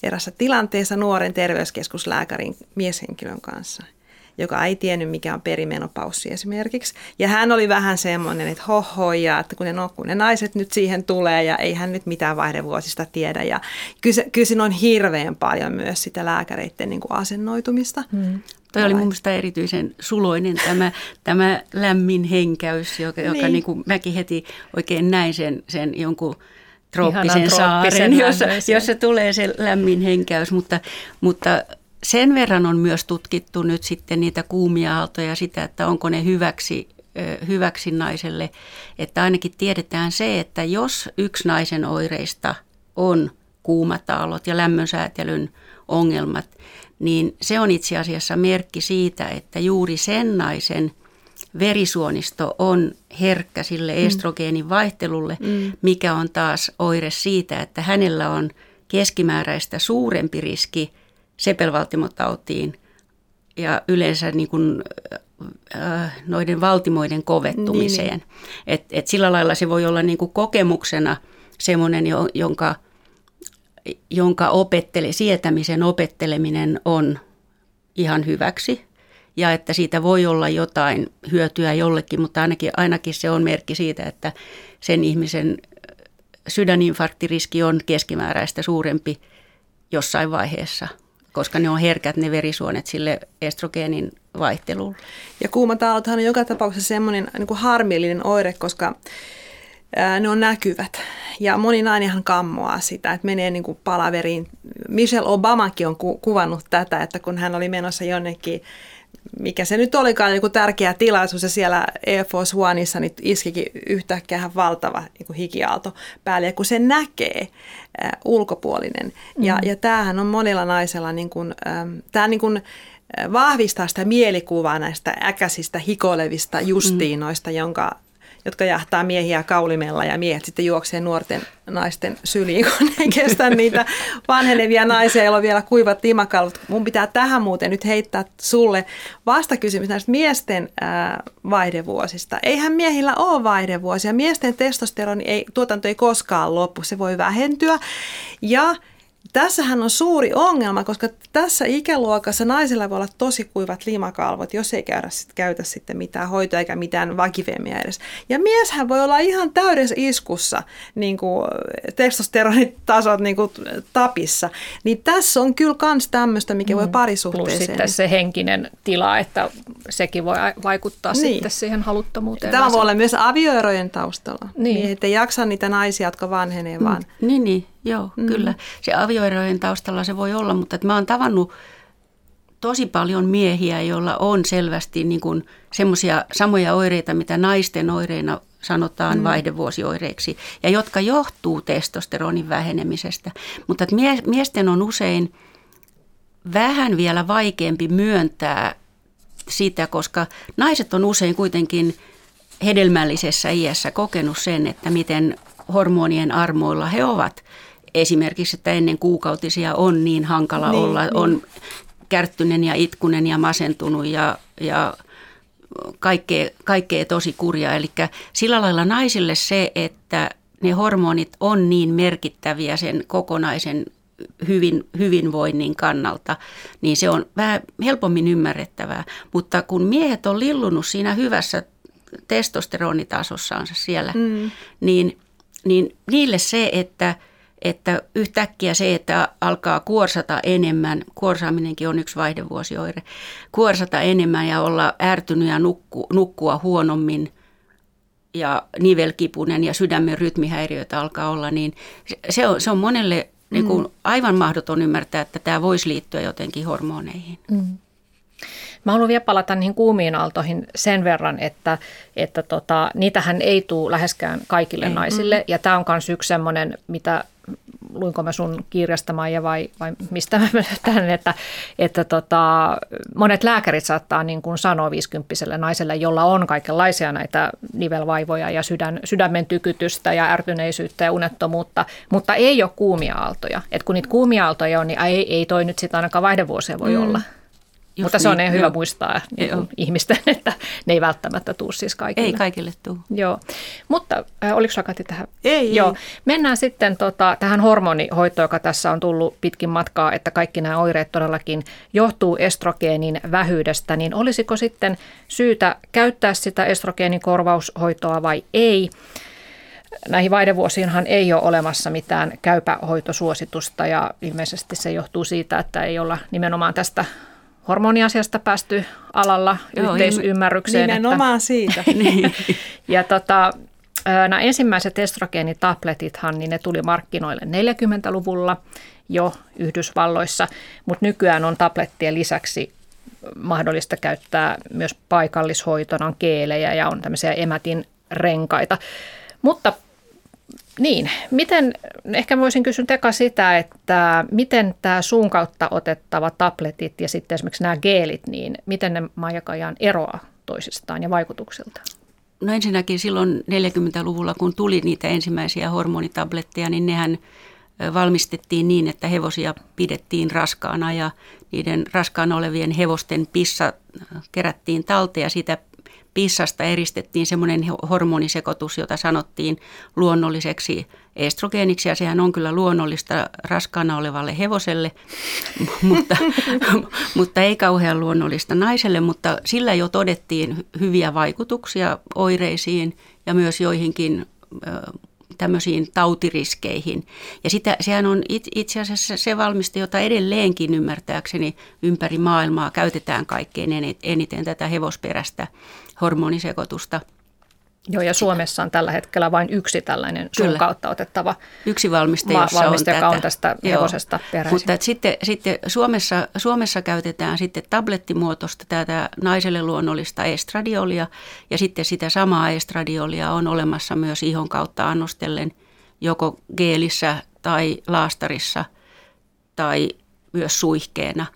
erässä tilanteessa nuoren terveyskeskuslääkärin mieshenkilön kanssa – joka ei tiennyt, mikä on perimenopaussi esimerkiksi. Ja hän oli vähän semmoinen, että hohoja, että kun ne, no, kun ne naiset nyt siihen tulee ja ei hän nyt mitään vaihdevuosista tiedä. Ja kyllä, kyllä siinä on hirveän paljon myös sitä lääkäreiden niin kuin asennoitumista. Hmm. Toi oli mun mielestä erityisen suloinen tämä, tämä lämmin henkäys, joka, niin. joka niin kuin mäkin heti oikein näin sen, sen jonkun trooppisen saaren, jossa, jossa tulee se lämmin henkäys, mutta, mutta sen verran on myös tutkittu nyt sitten niitä kuumia aaltoja sitä, että onko ne hyväksi, hyväksi naiselle. Että ainakin tiedetään se, että jos yksi naisen oireista on kuumat aallot ja lämmönsäätelyn ongelmat, niin se on itse asiassa merkki siitä, että juuri sen naisen verisuonisto on herkkä sille mm. estrogeenin vaihtelulle, mm. mikä on taas oire siitä, että hänellä on keskimääräistä suurempi riski – sepelvaltimotautiin ja yleensä niin kuin, äh, noiden valtimoiden kovettumiseen. Niin, niin. Et, et sillä lailla se voi olla niin kuin kokemuksena semmoinen, jonka, jonka opettele, sietämisen opetteleminen on ihan hyväksi ja että siitä voi olla jotain hyötyä jollekin, mutta ainakin, ainakin se on merkki siitä, että sen ihmisen sydäninfarktiriski on keskimääräistä suurempi jossain vaiheessa – koska ne on herkät ne verisuonet sille estrogeenin vaihtelulle. Ja kuumataalothan on joka tapauksessa semmoinen niin kuin harmillinen oire, koska ne on näkyvät. Ja moni nainenhan kammoaa sitä, että menee niin kuin palaveriin. Michelle Obamakin on ku- kuvannut tätä, että kun hän oli menossa jonnekin mikä se nyt olikaan, joku tärkeä tilaisuus ja siellä Air Force Oneissa niin iskikin yhtäkkiä valtava niin kuin hikiaalto päälle. Ja kun se näkee äh, ulkopuolinen, mm. ja, ja tämähän on monilla naisella, niin kuin, ähm, tämä niin kuin, vahvistaa sitä mielikuvaa näistä äkäisistä hikoilevista justiinoista, mm. jonka jotka jahtaa miehiä kaulimella ja miehet sitten juoksee nuorten naisten syliin, kun ne kestä niitä vanhenevia naisia, joilla on vielä kuivat limakalvot. Mun pitää tähän muuten nyt heittää sulle vastakysymys näistä miesten ää, vaihdevuosista. Eihän miehillä ole vaihdevuosia. Miesten testosteroni ei, tuotanto ei koskaan loppu, se voi vähentyä. Ja Tässähän on suuri ongelma, koska tässä ikäluokassa naisilla voi olla tosi kuivat limakalvot, jos ei käydä, sit, käytä sitten mitään hoitoa eikä mitään vakifemia edes. Ja mieshän voi olla ihan täydessä iskussa, niin kuin testosteronitasot niin kuin tapissa. Niin tässä on kyllä myös tämmöistä, mikä mm. voi parisuhteeseen. Plus sitten se henkinen tila, että sekin voi vaikuttaa niin. sitten siihen haluttomuuteen. Tämä voi olla myös avioerojen taustalla. Niin. niin että jaksa niitä naisia, jotka vanhenee mm. vaan. Niin, niin. Joo, mm. kyllä. Se avioerojen taustalla se voi olla, mutta että mä oon tavannut tosi paljon miehiä, joilla on selvästi niin kuin semmoisia samoja oireita, mitä naisten oireina sanotaan mm. vaihdevuosioireiksi, ja jotka johtuu testosteronin vähenemisestä. Mutta että miesten on usein vähän vielä vaikeampi myöntää sitä, koska naiset on usein kuitenkin hedelmällisessä iässä kokenut sen, että miten hormonien armoilla he ovat esimerkiksi, että ennen kuukautisia on niin hankala niin, olla, niin. on kärttynen ja itkunen ja masentunut ja, ja kaikkea, kaikkea tosi kurjaa. Eli sillä lailla naisille se, että ne hormonit on niin merkittäviä sen kokonaisen hyvin, hyvinvoinnin kannalta, niin se on vähän helpommin ymmärrettävää. Mutta kun miehet on lillunut siinä hyvässä testosteronitasossaan siellä, mm. niin, niin niille se, että – että yhtäkkiä se, että alkaa kuorsata enemmän, kuorsaaminenkin on yksi vaihdevuosioire, kuorsata enemmän ja olla ärtynyt ja nukku, nukkua huonommin ja nivelkipunen ja sydämen rytmihäiriöitä alkaa olla, niin se on, se on monelle niin kuin mm. aivan mahdoton ymmärtää, että tämä voisi liittyä jotenkin hormoneihin. Mm. Mä haluan vielä palata niihin kuumiin aaltoihin sen verran, että, että tota, niitähän ei tule läheskään kaikille mm. naisille. Ja tämä on myös yksi semmoinen, mitä luinko mä sun kirjasta Maija vai, vai mistä mä tähän, että, että tota, monet lääkärit saattaa niin kuin sanoa 50 naiselle, jolla on kaikenlaisia näitä nivelvaivoja ja sydän, sydämen tykytystä ja ärtyneisyyttä ja unettomuutta, mutta ei ole kuumia aaltoja. Et kun niitä kuumia aaltoja on, niin ei, ei toi nyt sitä ainakaan vaihdevuosia voi mm. olla. Just Mutta se on niin, hyvä joo. muistaa niin kuin ihmisten, että ne ei välttämättä tule siis kaikille. Ei kaikille tule. Joo. Mutta äh, oliko Sakati tähän? Ei, Joo. ei. Mennään sitten tota, tähän hormonihoitoon, joka tässä on tullut pitkin matkaa, että kaikki nämä oireet todellakin johtuu estrogeenin vähyydestä. Niin olisiko sitten syytä käyttää sitä estrogeenin korvaushoitoa vai ei? Näihin vaihdevuosiinhan ei ole olemassa mitään käypähoitosuositusta ja ilmeisesti se johtuu siitä, että ei olla nimenomaan tästä hormoniasiasta päästy alalla Joo, yhteisymmärrykseen. Nimenomaan että, siitä. niin. Ja tota, nämä ensimmäiset estrogeenitabletithan, niin ne tuli markkinoille 40-luvulla jo Yhdysvalloissa, mutta nykyään on tablettien lisäksi mahdollista käyttää myös paikallishoitona keelejä ja on tämmöisiä emätin renkaita. Mutta niin, miten, ehkä voisin kysyä Teka sitä, että miten tämä suun kautta otettava tabletit ja sitten esimerkiksi nämä geelit, niin miten ne Maijakajaan eroaa toisistaan ja vaikutuksilta? No ensinnäkin silloin 40-luvulla, kun tuli niitä ensimmäisiä hormonitabletteja, niin nehän valmistettiin niin, että hevosia pidettiin raskaana ja niiden raskaana olevien hevosten pissa kerättiin talteen ja sitä pissasta eristettiin semmoinen hormonisekoitus, jota sanottiin luonnolliseksi estrogeeniksi, ja sehän on kyllä luonnollista raskaana olevalle hevoselle, mutta, mutta ei kauhean luonnollista naiselle, mutta sillä jo todettiin hyviä vaikutuksia oireisiin ja myös joihinkin tämmöisiin tautiriskeihin. Ja sitä, sehän on itse asiassa se valmiste, jota edelleenkin ymmärtääkseni ympäri maailmaa käytetään kaikkein eniten tätä hevosperäistä hormonisekoitusta. Joo, ja Suomessa on tällä hetkellä vain yksi tällainen Kyllä. kautta otettava yksi valmiste, jossa valmiste on joka tätä. on tästä hevosesta peräisin. Mutta sitten, sitten Suomessa, Suomessa käytetään sitten tablettimuotoista tätä naiselle luonnollista estradiolia, ja sitten sitä samaa estradiolia on olemassa myös ihon kautta annostellen joko geelissä tai laastarissa tai myös suihkeena.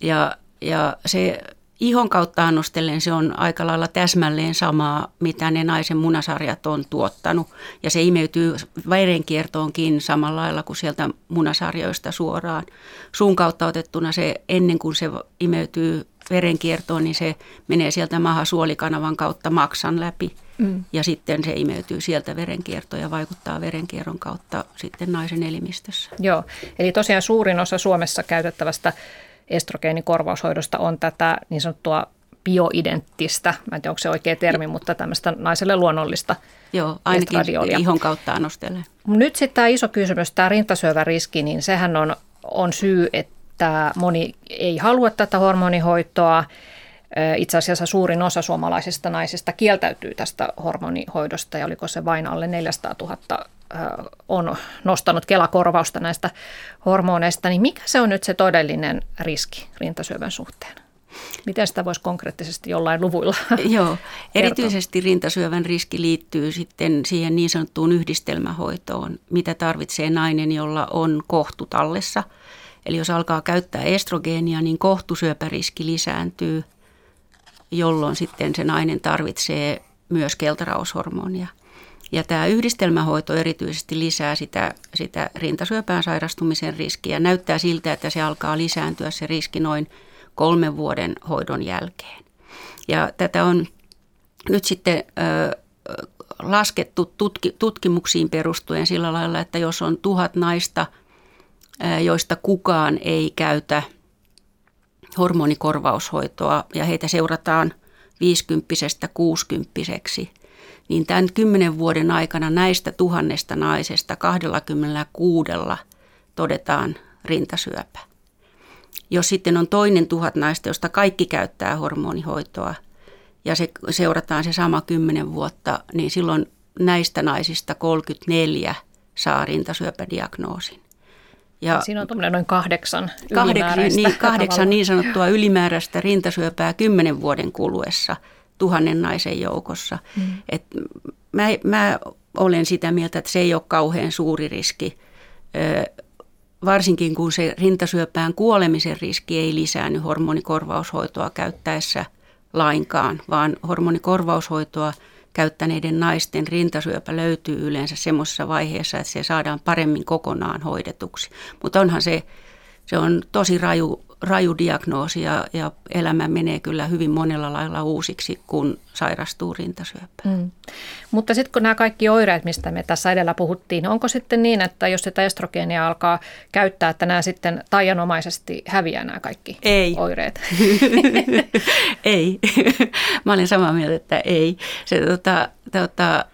Ja, ja se ihon kautta annostellen se on aika lailla täsmälleen samaa, mitä ne naisen munasarjat on tuottanut. Ja se imeytyy verenkiertoonkin samalla lailla kuin sieltä munasarjoista suoraan. Suun kautta otettuna se ennen kuin se imeytyy verenkiertoon, niin se menee sieltä mahasuolikanavan kautta maksan läpi. Mm. Ja sitten se imeytyy sieltä verenkiertoon ja vaikuttaa verenkierron kautta sitten naisen elimistössä. Joo, eli tosiaan suurin osa Suomessa käytettävästä estrogeenikorvaushoidosta on tätä niin sanottua bioidenttistä, mä en tiedä onko se oikea termi, mutta tämmöistä naiselle luonnollista Joo, ainakin estradiolia. ihon kautta annostellen. Nyt sitten tämä iso kysymys, tämä rintasyöväriski, niin sehän on, on syy, että moni ei halua tätä hormonihoitoa. Itse asiassa suurin osa suomalaisista naisista kieltäytyy tästä hormonihoidosta ja oliko se vain alle 400 000 on nostanut kelakorvausta näistä hormoneista, niin mikä se on nyt se todellinen riski rintasyövän suhteen? Miten sitä voisi konkreettisesti jollain luvuilla Joo, erityisesti rintasyövän riski liittyy sitten siihen niin sanottuun yhdistelmähoitoon, mitä tarvitsee nainen, jolla on kohtu tallessa. Eli jos alkaa käyttää estrogeenia, niin kohtusyöpäriski lisääntyy, jolloin sitten se nainen tarvitsee myös keltaraushormonia – ja tämä yhdistelmähoito erityisesti lisää sitä, sitä rintasyöpään sairastumisen riskiä. Näyttää siltä, että se alkaa lisääntyä se riski noin kolmen vuoden hoidon jälkeen. Ja tätä on nyt sitten ö, laskettu tutki, tutkimuksiin perustuen sillä lailla, että jos on tuhat naista, joista kukaan ei käytä hormonikorvaushoitoa ja heitä seurataan 50 60 niin tämän kymmenen vuoden aikana näistä tuhannesta naisesta 26 todetaan rintasyöpä. Jos sitten on toinen tuhat naista, josta kaikki käyttää hormonihoitoa ja se, seurataan se sama kymmenen vuotta, niin silloin näistä naisista 34 saa rintasyöpädiagnoosin. Ja Siinä on tuommoinen noin kahdeksan kahdeksan, niin, kahdeksan niin sanottua ylimääräistä rintasyöpää kymmenen vuoden kuluessa – tuhannen naisen joukossa. Mm. Et mä, mä olen sitä mieltä, että se ei ole kauhean suuri riski varsinkin kun se rintasyöpään kuolemisen riski ei lisäänny hormonikorvaushoitoa käyttäessä lainkaan, vaan hormonikorvaushoitoa käyttäneiden naisten rintasyöpä löytyy yleensä semmoisessa vaiheessa, että se saadaan paremmin kokonaan hoidetuksi. Mutta onhan se, se on tosi raju raju diagnoosi ja, ja elämä menee kyllä hyvin monella lailla uusiksi, kun sairastuu rintasyöpään. Mm. Mutta sitten kun nämä kaikki oireet, mistä me tässä edellä puhuttiin, onko sitten niin, että jos sitä estrogeenia alkaa käyttää, että nämä sitten taianomaisesti häviää nämä kaikki ei. oireet? ei. Mä olen samaa mieltä, että ei. Se, tota, tota,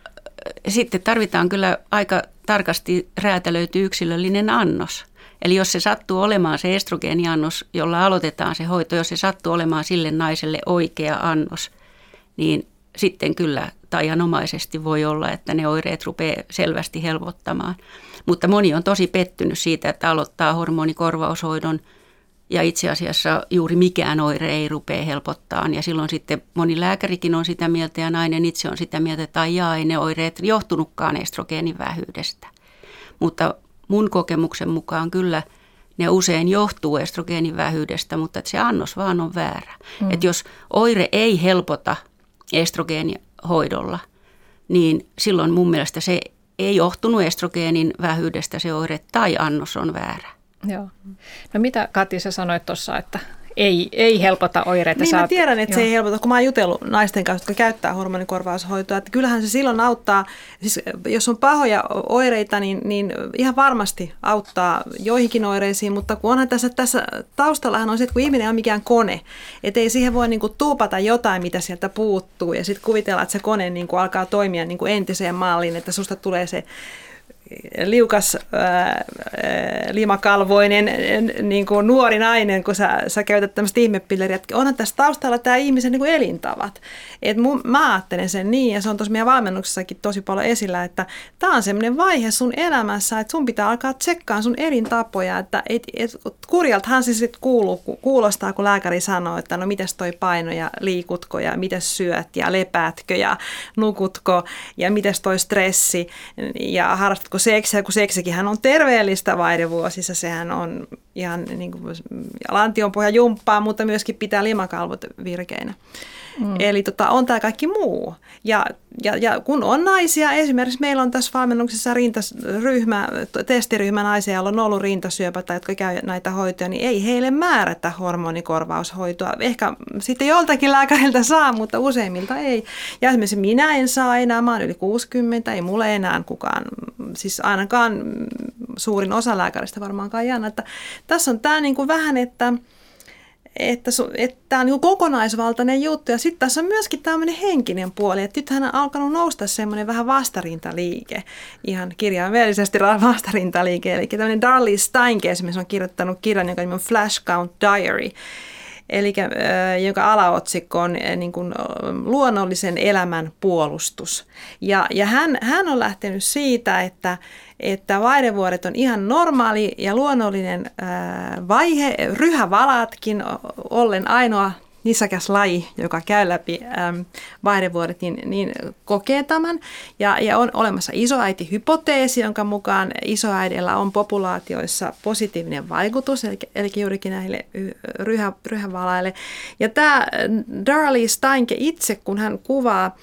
sitten tarvitaan kyllä aika tarkasti räätälöity yksilöllinen annos – Eli jos se sattuu olemaan se estrogeeniannos, jolla aloitetaan se hoito, jos se sattuu olemaan sille naiselle oikea annos, niin sitten kyllä taianomaisesti voi olla, että ne oireet rupeaa selvästi helpottamaan. Mutta moni on tosi pettynyt siitä, että aloittaa hormonikorvaushoidon ja itse asiassa juuri mikään oire ei rupea helpottaa. Ja silloin sitten moni lääkärikin on sitä mieltä ja nainen itse on sitä mieltä, että ai ei ne oireet johtunutkaan estrogeenin vähyydestä. Mutta mun kokemuksen mukaan kyllä ne usein johtuu estrogeenin vähyydestä, mutta että se annos vaan on väärä. Mm. Että jos oire ei helpota estrogeenihoidolla, niin silloin mun mielestä se ei johtunut estrogeenin vähyydestä se oire tai annos on väärä. Joo. No mitä Kati sä sanoit tuossa, että ei, ei helpota oireita. Niin mä tiedän, että joo. se ei helpota, kun mä oon jutellut naisten kanssa, jotka käyttää hormonikorvaushoitoa, että kyllähän se silloin auttaa, siis jos on pahoja oireita, niin, niin ihan varmasti auttaa joihinkin oireisiin, mutta kun onhan tässä, tässä taustallahan on se, että kun ihminen on mikään kone, että ei siihen voi niin kuin tuupata jotain, mitä sieltä puuttuu ja sitten kuvitella, että se kone niin kuin alkaa toimia niin kuin entiseen malliin, että susta tulee se liukas ää, limakalvoinen niin kuin nuori nainen, kun sä, sä käytät tämmöistä ihmepilleriä. Onhan tässä taustalla tämä ihmisen niin kuin elintavat. Et mun, mä ajattelen sen niin, ja se on tuossa meidän valmennuksessakin tosi paljon esillä, että tämä on semmoinen vaihe sun elämässä, että sun pitää alkaa tsekkaa sun elintapoja. Että et, et, kurjaltahan se sitten kuuluu, kuulostaa, kun lääkäri sanoo, että no mites toi paino ja liikutko ja mites syöt ja lepäätkö ja nukutko ja mites toi stressi ja harrastatko kuin seksiä, kun seksikin on terveellistä vaidevuosissa, sehän on ihan niin kuin lantionpohja jumppaa, mutta myöskin pitää limakalvot virkeinä. Mm. Eli tota, on tämä kaikki muu. Ja, ja, ja kun on naisia, esimerkiksi meillä on tässä valmennuksessa rintaryhmä, testiryhmä naisia, joilla on ollut rintasyöpä tai jotka käy näitä hoitoja, niin ei heille määrätä hormonikorvaushoitoa. Ehkä sitten joltakin lääkäriltä saa, mutta useimmilta ei. Ja esimerkiksi minä en saa enää, mä olen yli 60, ei mulle enää kukaan, siis ainakaan suurin osa lääkäristä varmaankaan jää. Että tässä on tämä niin kuin vähän, että että, että tämä on niin kokonaisvaltainen juttu. Ja sitten tässä on myöskin tämmöinen henkinen puoli, että nythän on alkanut nousta semmoinen vähän vastarintaliike, ihan kirjaimellisesti vastarintaliike. Eli tämmöinen Darlie Steinke esimerkiksi on kirjoittanut kirjan, joka on Flash Count Diary, eli jonka alaotsikko on niin kuin, luonnollisen elämän puolustus. Ja, ja hän, hän on lähtenyt siitä, että, että vaidevuoret on ihan normaali ja luonnollinen vaihe, ryhävalatkin ollen ainoa nisäkäs laji, joka käy läpi vaihdevuodet, niin, niin kokee tämän. Ja, ja on olemassa isoäiti-hypoteesi, jonka mukaan isoäidillä on populaatioissa positiivinen vaikutus, eli, eli juurikin näille ryhä, ryhävalaille. Ja tämä Darlie Steinke itse, kun hän kuvaa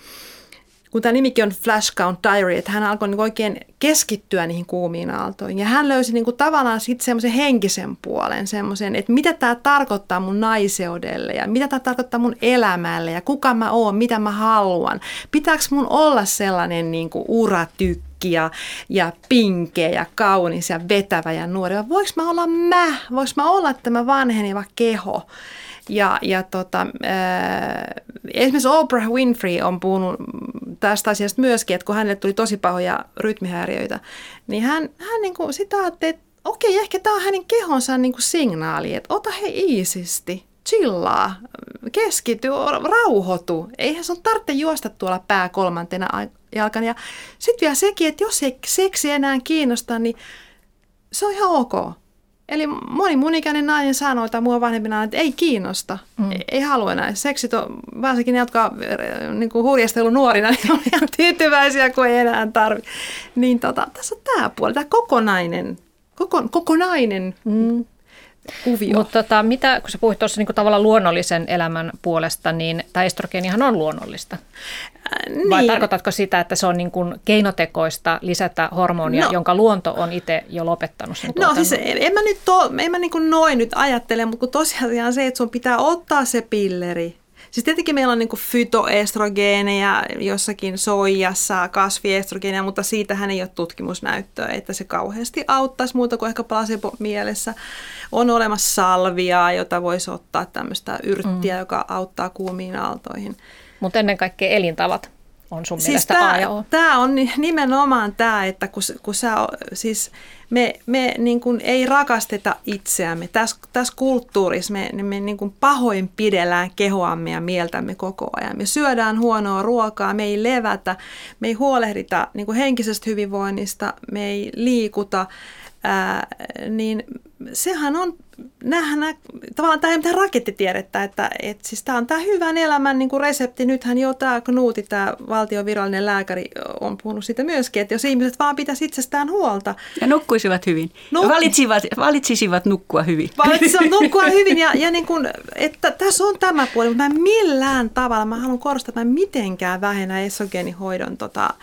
kun tämä nimikin on Flash Count Diary, että hän alkoi niin oikein keskittyä niihin kuumiin aaltoihin. Ja hän löysi niin kuin tavallaan sitten semmoisen henkisen puolen, semmoisen, että mitä tämä tarkoittaa mun naiseudelle ja mitä tämä tarkoittaa mun elämälle ja kuka mä oon, mitä mä haluan. Pitääkö mun olla sellainen niin kuin uratykki ja, ja pinkeä ja kaunis ja vetävä ja nuori, vai voiko mä olla mä, voiko mä olla tämä vanheneva keho. Ja, ja tota, äh, esimerkiksi Oprah Winfrey on puhunut tästä asiasta myöskin, että kun hänelle tuli tosi pahoja rytmihäiriöitä, niin hän, hän niin kuin sitä ajatteli, että okei, ehkä tämä on hänen kehonsa niin kuin signaali, että ota he iisisti, chillaa, keskity, rauhoitu. Eihän sun tarvitse juosta tuolla pää kolmantena jalkana. Ja sitten vielä sekin, että jos ei seksi enää kiinnosta, niin se on ihan ok. Eli moni mun ikäinen nainen sanoo, tai mua vanhempina, että ei kiinnosta, mm. ei, ei halua enää. Seksit on, varsinkin ne, jotka on niin kuin hurjastellut nuorina, niin on ihan tyytyväisiä, kun ei enää tarvitse. Niin tota, tässä on tämä puoli, tämä kokonainen koko, kokonainen mm. Kuvio. Mutta tota, mitä, kun sä puhuit tuossa niin tavallaan luonnollisen elämän puolesta, niin tämä estrogeenihan on luonnollista. Äh, niin. Vai tarkoitatko sitä, että se on niin kuin keinotekoista lisätä hormonia, no. jonka luonto on itse jo lopettanut sen No siis en mä nyt to, en mä niin kuin noin nyt ajattele, mutta kun tosiaan se, että sun pitää ottaa se pilleri Siis tietenkin meillä on niin fytoestrogeeneja jossakin soijassa, kasviestrogeeneja, mutta siitähän ei ole tutkimusnäyttöä, että se kauheasti auttaisi muuta kuin ehkä placebo-mielessä. On olemassa salvia, jota voisi ottaa tämmöistä yrttiä, mm. joka auttaa kuumiin aaltoihin. Mutta ennen kaikkea elintavat on sun siis mielestä tää, A ja O? Tämä on nimenomaan tämä, että kun, kun sä, siis me, me niin kuin ei rakasteta itseämme. Tässä, tässä kulttuurissa me, me niin kuin pahoin pidellään kehoamme ja mieltämme koko ajan. Me syödään huonoa ruokaa, me ei levätä, me ei huolehdita niin kuin henkisestä hyvinvoinnista, me ei liikuta, ää, niin sehän on nähdään, tavallaan tämä ei mitään rakettitiedettä, että, että siis tämä on tämä hyvän elämän niin kuin resepti. Nythän jo tämä Knuuti, tämä valtion virallinen lääkäri, on puhunut siitä myöskin, että jos ihmiset vaan pitäisi itsestään huolta. Ja nukkuisivat hyvin. Nuk- valitsisivat, valitsisivat nukkua hyvin. Valitsisivat nukkua hyvin ja, ja niin kuin, että tässä on tämä puoli, mutta mä millään tavalla, mä haluan korostaa, että mä mitenkään vähennä esogeenihoidon tota,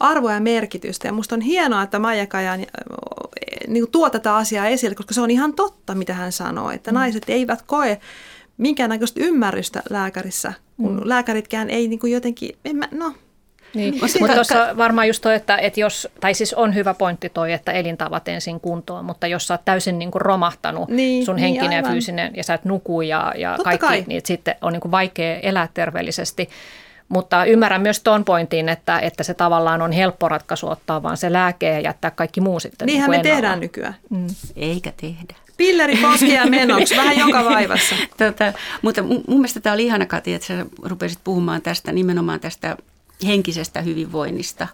arvoa ja merkitystä. Ja musta on hienoa, että Maija Kajan niin kuin tuo tätä asiaa esille, koska se on ihan totta, mitä hän sanoo, että mm. naiset eivät koe minkäännäköistä ymmärrystä lääkärissä, kun mm. lääkäritkään ei niin kuin jotenkin, en mä, no niin. Mutta tuossa varmaan just toi, että, että jos, tai siis on hyvä pointti toi, että elintavat ensin kuntoon, mutta jos sä oot täysin niin kuin romahtanut niin, sun niin, henkinen niin, ja fyysinen ja sä et nuku ja, ja kaikki, kai. niin sitten on niin kuin vaikea elää terveellisesti. Mutta ymmärrän myös tuon pointin, että, että se tavallaan on helppo ratkaisu ottaa vaan se lääke ja jättää kaikki muu sitten. Niinhän niin me ennalla. tehdään nykyään. Mm. Eikä tehdä. Pilleri koskee menoksi, vähän joka vaivassa. Tota, mutta mun mielestä tämä oli ihana Kati, että sä rupesit puhumaan tästä nimenomaan tästä henkisestä hyvinvoinnista.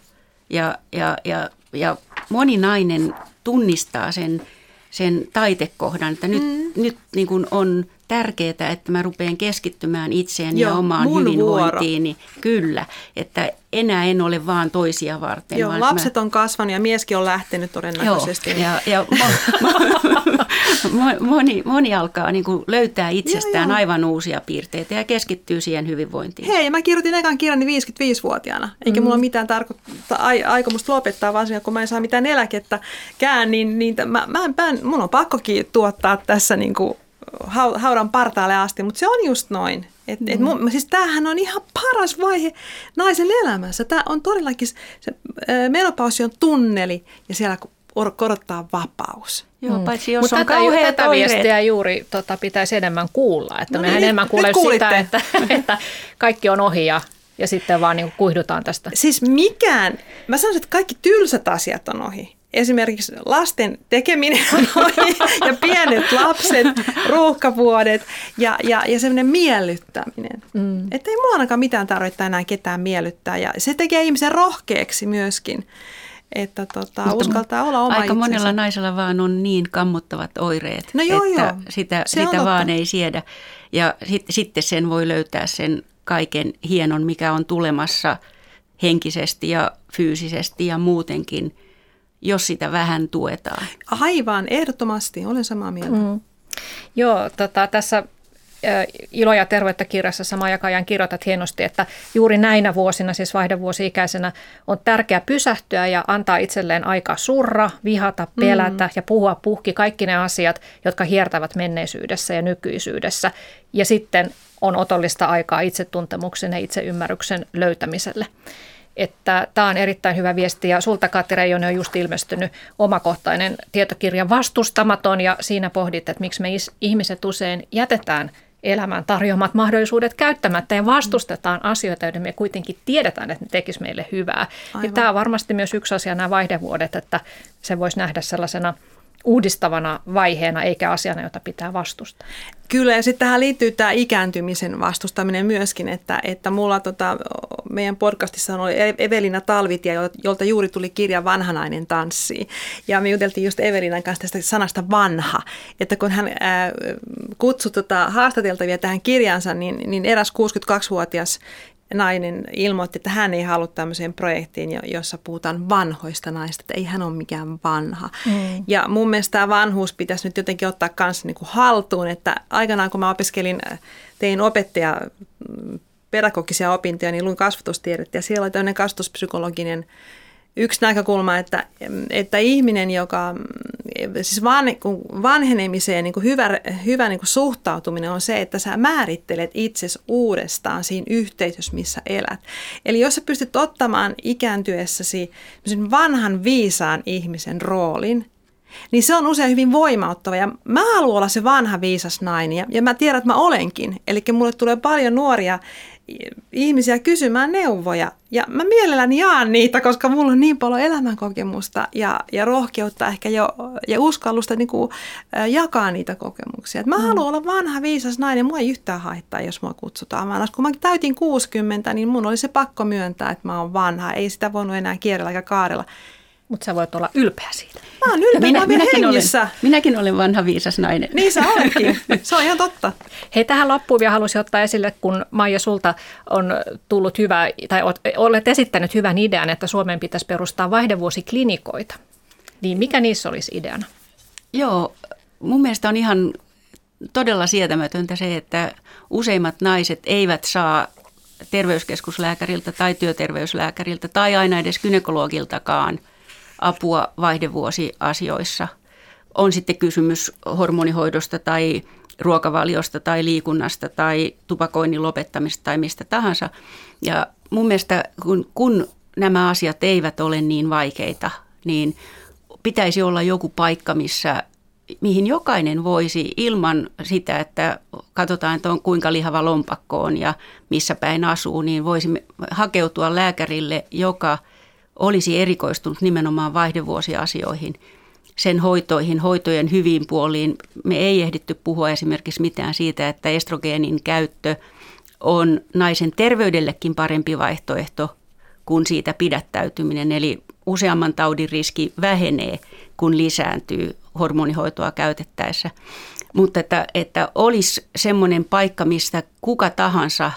Ja, ja, ja, ja moni nainen tunnistaa sen, sen taitekohdan, että nyt, mm. nyt niin kuin on tärkeää, että mä rupean keskittymään itseeni Joo, ja omaan hyvinvointiini. Vuoro. Kyllä, että enää en ole vaan toisia varten. Joo, lapset mä... on kasvanut ja mieskin on lähtenyt todennäköisesti. Joo, ja, ja moni, moni alkaa niin kuin löytää itsestään joo, aivan uusia piirteitä ja keskittyy siihen hyvinvointiin. Hei, mä kirjoitin ekan kirjani 55-vuotiaana, eikä mm. mulla ole mitään tarkoittaa, ai, aikomusta lopettaa, vaan kun mä en saa mitään eläkettäkään, niin, niin mä, mä en, mun on pakkokin tuottaa tässä niin kuin haudan partaalle asti, mutta se on just noin. Et, mm. et mun, siis tämähän on ihan paras vaihe naisen elämässä. Tämä on todellakin, se menopausi on tunneli ja siellä korottaa vapaus. Joo, mm. paitsi jos Mutta on tätä, tätä viestiä juuri tota, pitäisi enemmän kuulla. Että no mehän niin, enemmän kuulee sitä, että, että kaikki on ohi ja, ja sitten vaan niin kuihdutaan tästä. Siis mikään, mä sanoisin, että kaikki tylsät asiat on ohi esimerkiksi lasten tekeminen ja pienet lapset, ruuhkavuodet ja, ja, ja semmoinen miellyttäminen. Mm. Että ei mulla ainakaan mitään tarvitse enää ketään miellyttää ja se tekee ihmisen rohkeaksi myöskin että tota, uskaltaa olla oma Aika itsensä. monella naisella vaan on niin kammottavat oireet, no joo, että joo. sitä, sitä vaan ei siedä. Ja sit, sitten sen voi löytää sen kaiken hienon, mikä on tulemassa henkisesti ja fyysisesti ja muutenkin – jos sitä vähän tuetaan. Aivan, ehdottomasti, olen samaa mieltä. Mm. Joo, tota, tässä Ilo ja terveyttä kirjassa sama jakajan kirjoitat hienosti, että juuri näinä vuosina, siis vaihdevuosi-ikäisenä, on tärkeää pysähtyä ja antaa itselleen aikaa surra, vihata, pelätä mm. ja puhua puhki kaikki ne asiat, jotka hiertävät menneisyydessä ja nykyisyydessä. Ja sitten on otollista aikaa itsetuntemuksen ja itseymmärryksen löytämiselle että tämä on erittäin hyvä viesti ja sulta Katti Reijonen on just ilmestynyt omakohtainen tietokirja Vastustamaton ja siinä pohdit, että miksi me ihmiset usein jätetään elämän tarjoamat mahdollisuudet käyttämättä ja vastustetaan asioita, joiden me kuitenkin tiedetään, että ne tekisivät meille hyvää. Ja tämä on varmasti myös yksi asia nämä vaihdevuodet, että se voisi nähdä sellaisena – uudistavana vaiheena eikä asiana, jota pitää vastustaa. Kyllä ja sitten tähän liittyy tämä ikääntymisen vastustaminen myöskin, että, että mulla tota, meidän podcastissa oli Evelina Talvitia, jolta juuri tuli kirja Vanhanainen tanssii. Ja me juteltiin just Evelinan kanssa tästä sanasta vanha, että kun hän ää, kutsui tota, haastateltavia tähän kirjansa, niin, niin eräs 62-vuotias nainen ilmoitti, että hän ei halua tämmöiseen projektiin, jossa puhutaan vanhoista naista, että ei hän ole mikään vanha. Mm. Ja mun mielestä tämä vanhuus pitäisi nyt jotenkin ottaa kanssa niin kuin haltuun, että aikanaan kun mä opiskelin, tein opettaja mm, pedagogisia opintoja, niin luin kasvatustiedettä ja siellä oli tämmöinen kasvatuspsykologinen yksi näkökulma, että, että ihminen, joka siis van, vanhenemiseen niin kuin hyvä, hyvä niin kuin suhtautuminen on se, että sä määrittelet itsesi uudestaan siinä yhteisössä, missä elät. Eli jos sä pystyt ottamaan ikääntyessäsi vanhan viisaan ihmisen roolin, niin se on usein hyvin voimauttava. Ja mä haluan olla se vanha viisas nainen ja, ja mä tiedän, että mä olenkin. Eli mulle tulee paljon nuoria ihmisiä kysymään neuvoja. Ja mä mielelläni jaan niitä, koska mulla on niin paljon elämänkokemusta ja, ja rohkeutta ehkä jo, ja uskallusta niin kuin, jakaa niitä kokemuksia. Et mä mm. haluan olla vanha viisas nainen, mua ei yhtään haittaa, jos mua kutsutaan vanhaksi. Kun mä täytin 60, niin mun oli se pakko myöntää, että mä oon vanha. Ei sitä voinut enää kierrellä eikä kaarella. Mutta sä voit olla ylpeä siitä. Mä oon ylpeä, minä, mä minäkin, olen, minäkin olen vanha viisas nainen. Niin sä oletkin, se on ihan totta. Hei, tähän loppuun vielä haluaisin ottaa esille, kun Maija sulta on tullut hyvä, tai olet esittänyt hyvän idean, että Suomeen pitäisi perustaa vaihdevuosiklinikoita. Niin mikä niissä olisi ideana? Joo, mun mielestä on ihan todella sietämätöntä se, että useimmat naiset eivät saa terveyskeskuslääkäriltä tai työterveyslääkäriltä tai aina edes gynekologiltakaan – apua vaihdevuosiasioissa. On sitten kysymys hormonihoidosta tai ruokavaliosta tai liikunnasta tai tupakoinnin lopettamista tai mistä tahansa. Ja mun mielestä kun, kun nämä asiat eivät ole niin vaikeita, niin pitäisi olla joku paikka, missä mihin jokainen voisi ilman sitä, että katsotaan, että on kuinka lihava lompakko on ja missä päin asuu, niin voisi hakeutua lääkärille, joka – olisi erikoistunut nimenomaan vaihdevuosiasioihin, sen hoitoihin, hoitojen hyviin puoliin. Me ei ehditty puhua esimerkiksi mitään siitä, että estrogeenin käyttö on naisen terveydellekin parempi vaihtoehto kuin siitä pidättäytyminen. Eli useamman taudin riski vähenee, kun lisääntyy hormonihoitoa käytettäessä. Mutta että, että olisi semmoinen paikka, mistä kuka tahansa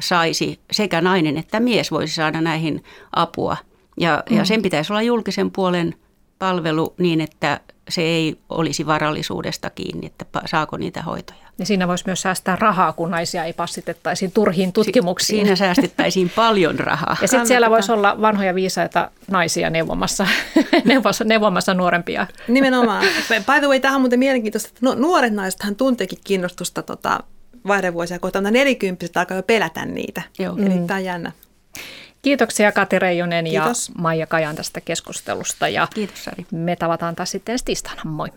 saisi, sekä nainen että mies voisi saada näihin apua – ja, mm. ja sen pitäisi olla julkisen puolen palvelu niin, että se ei olisi varallisuudesta kiinni, että saako niitä hoitoja. Ja siinä voisi myös säästää rahaa, kun naisia ei passitettaisiin turhiin tutkimuksiin. Siinä säästettäisiin paljon rahaa. Ja sitten siellä voisi olla vanhoja viisaita naisia neuvomassa, neuvomassa, neuvomassa nuorempia. Nimenomaan. By the way, tähän on muuten mielenkiintoista, että nuoret naisethan tunteekin kiinnostusta tota, vaihdevuosia kohtaan, mutta nelikymppiset alkaa jo pelätä niitä. Joo. Eli mm. tämä on jännä. Kiitoksia Kati Reijonen Kiitos. ja Maija Kajan tästä keskustelusta. Ja Kiitos Sari. Me tavataan taas sitten tiistaina. Moi.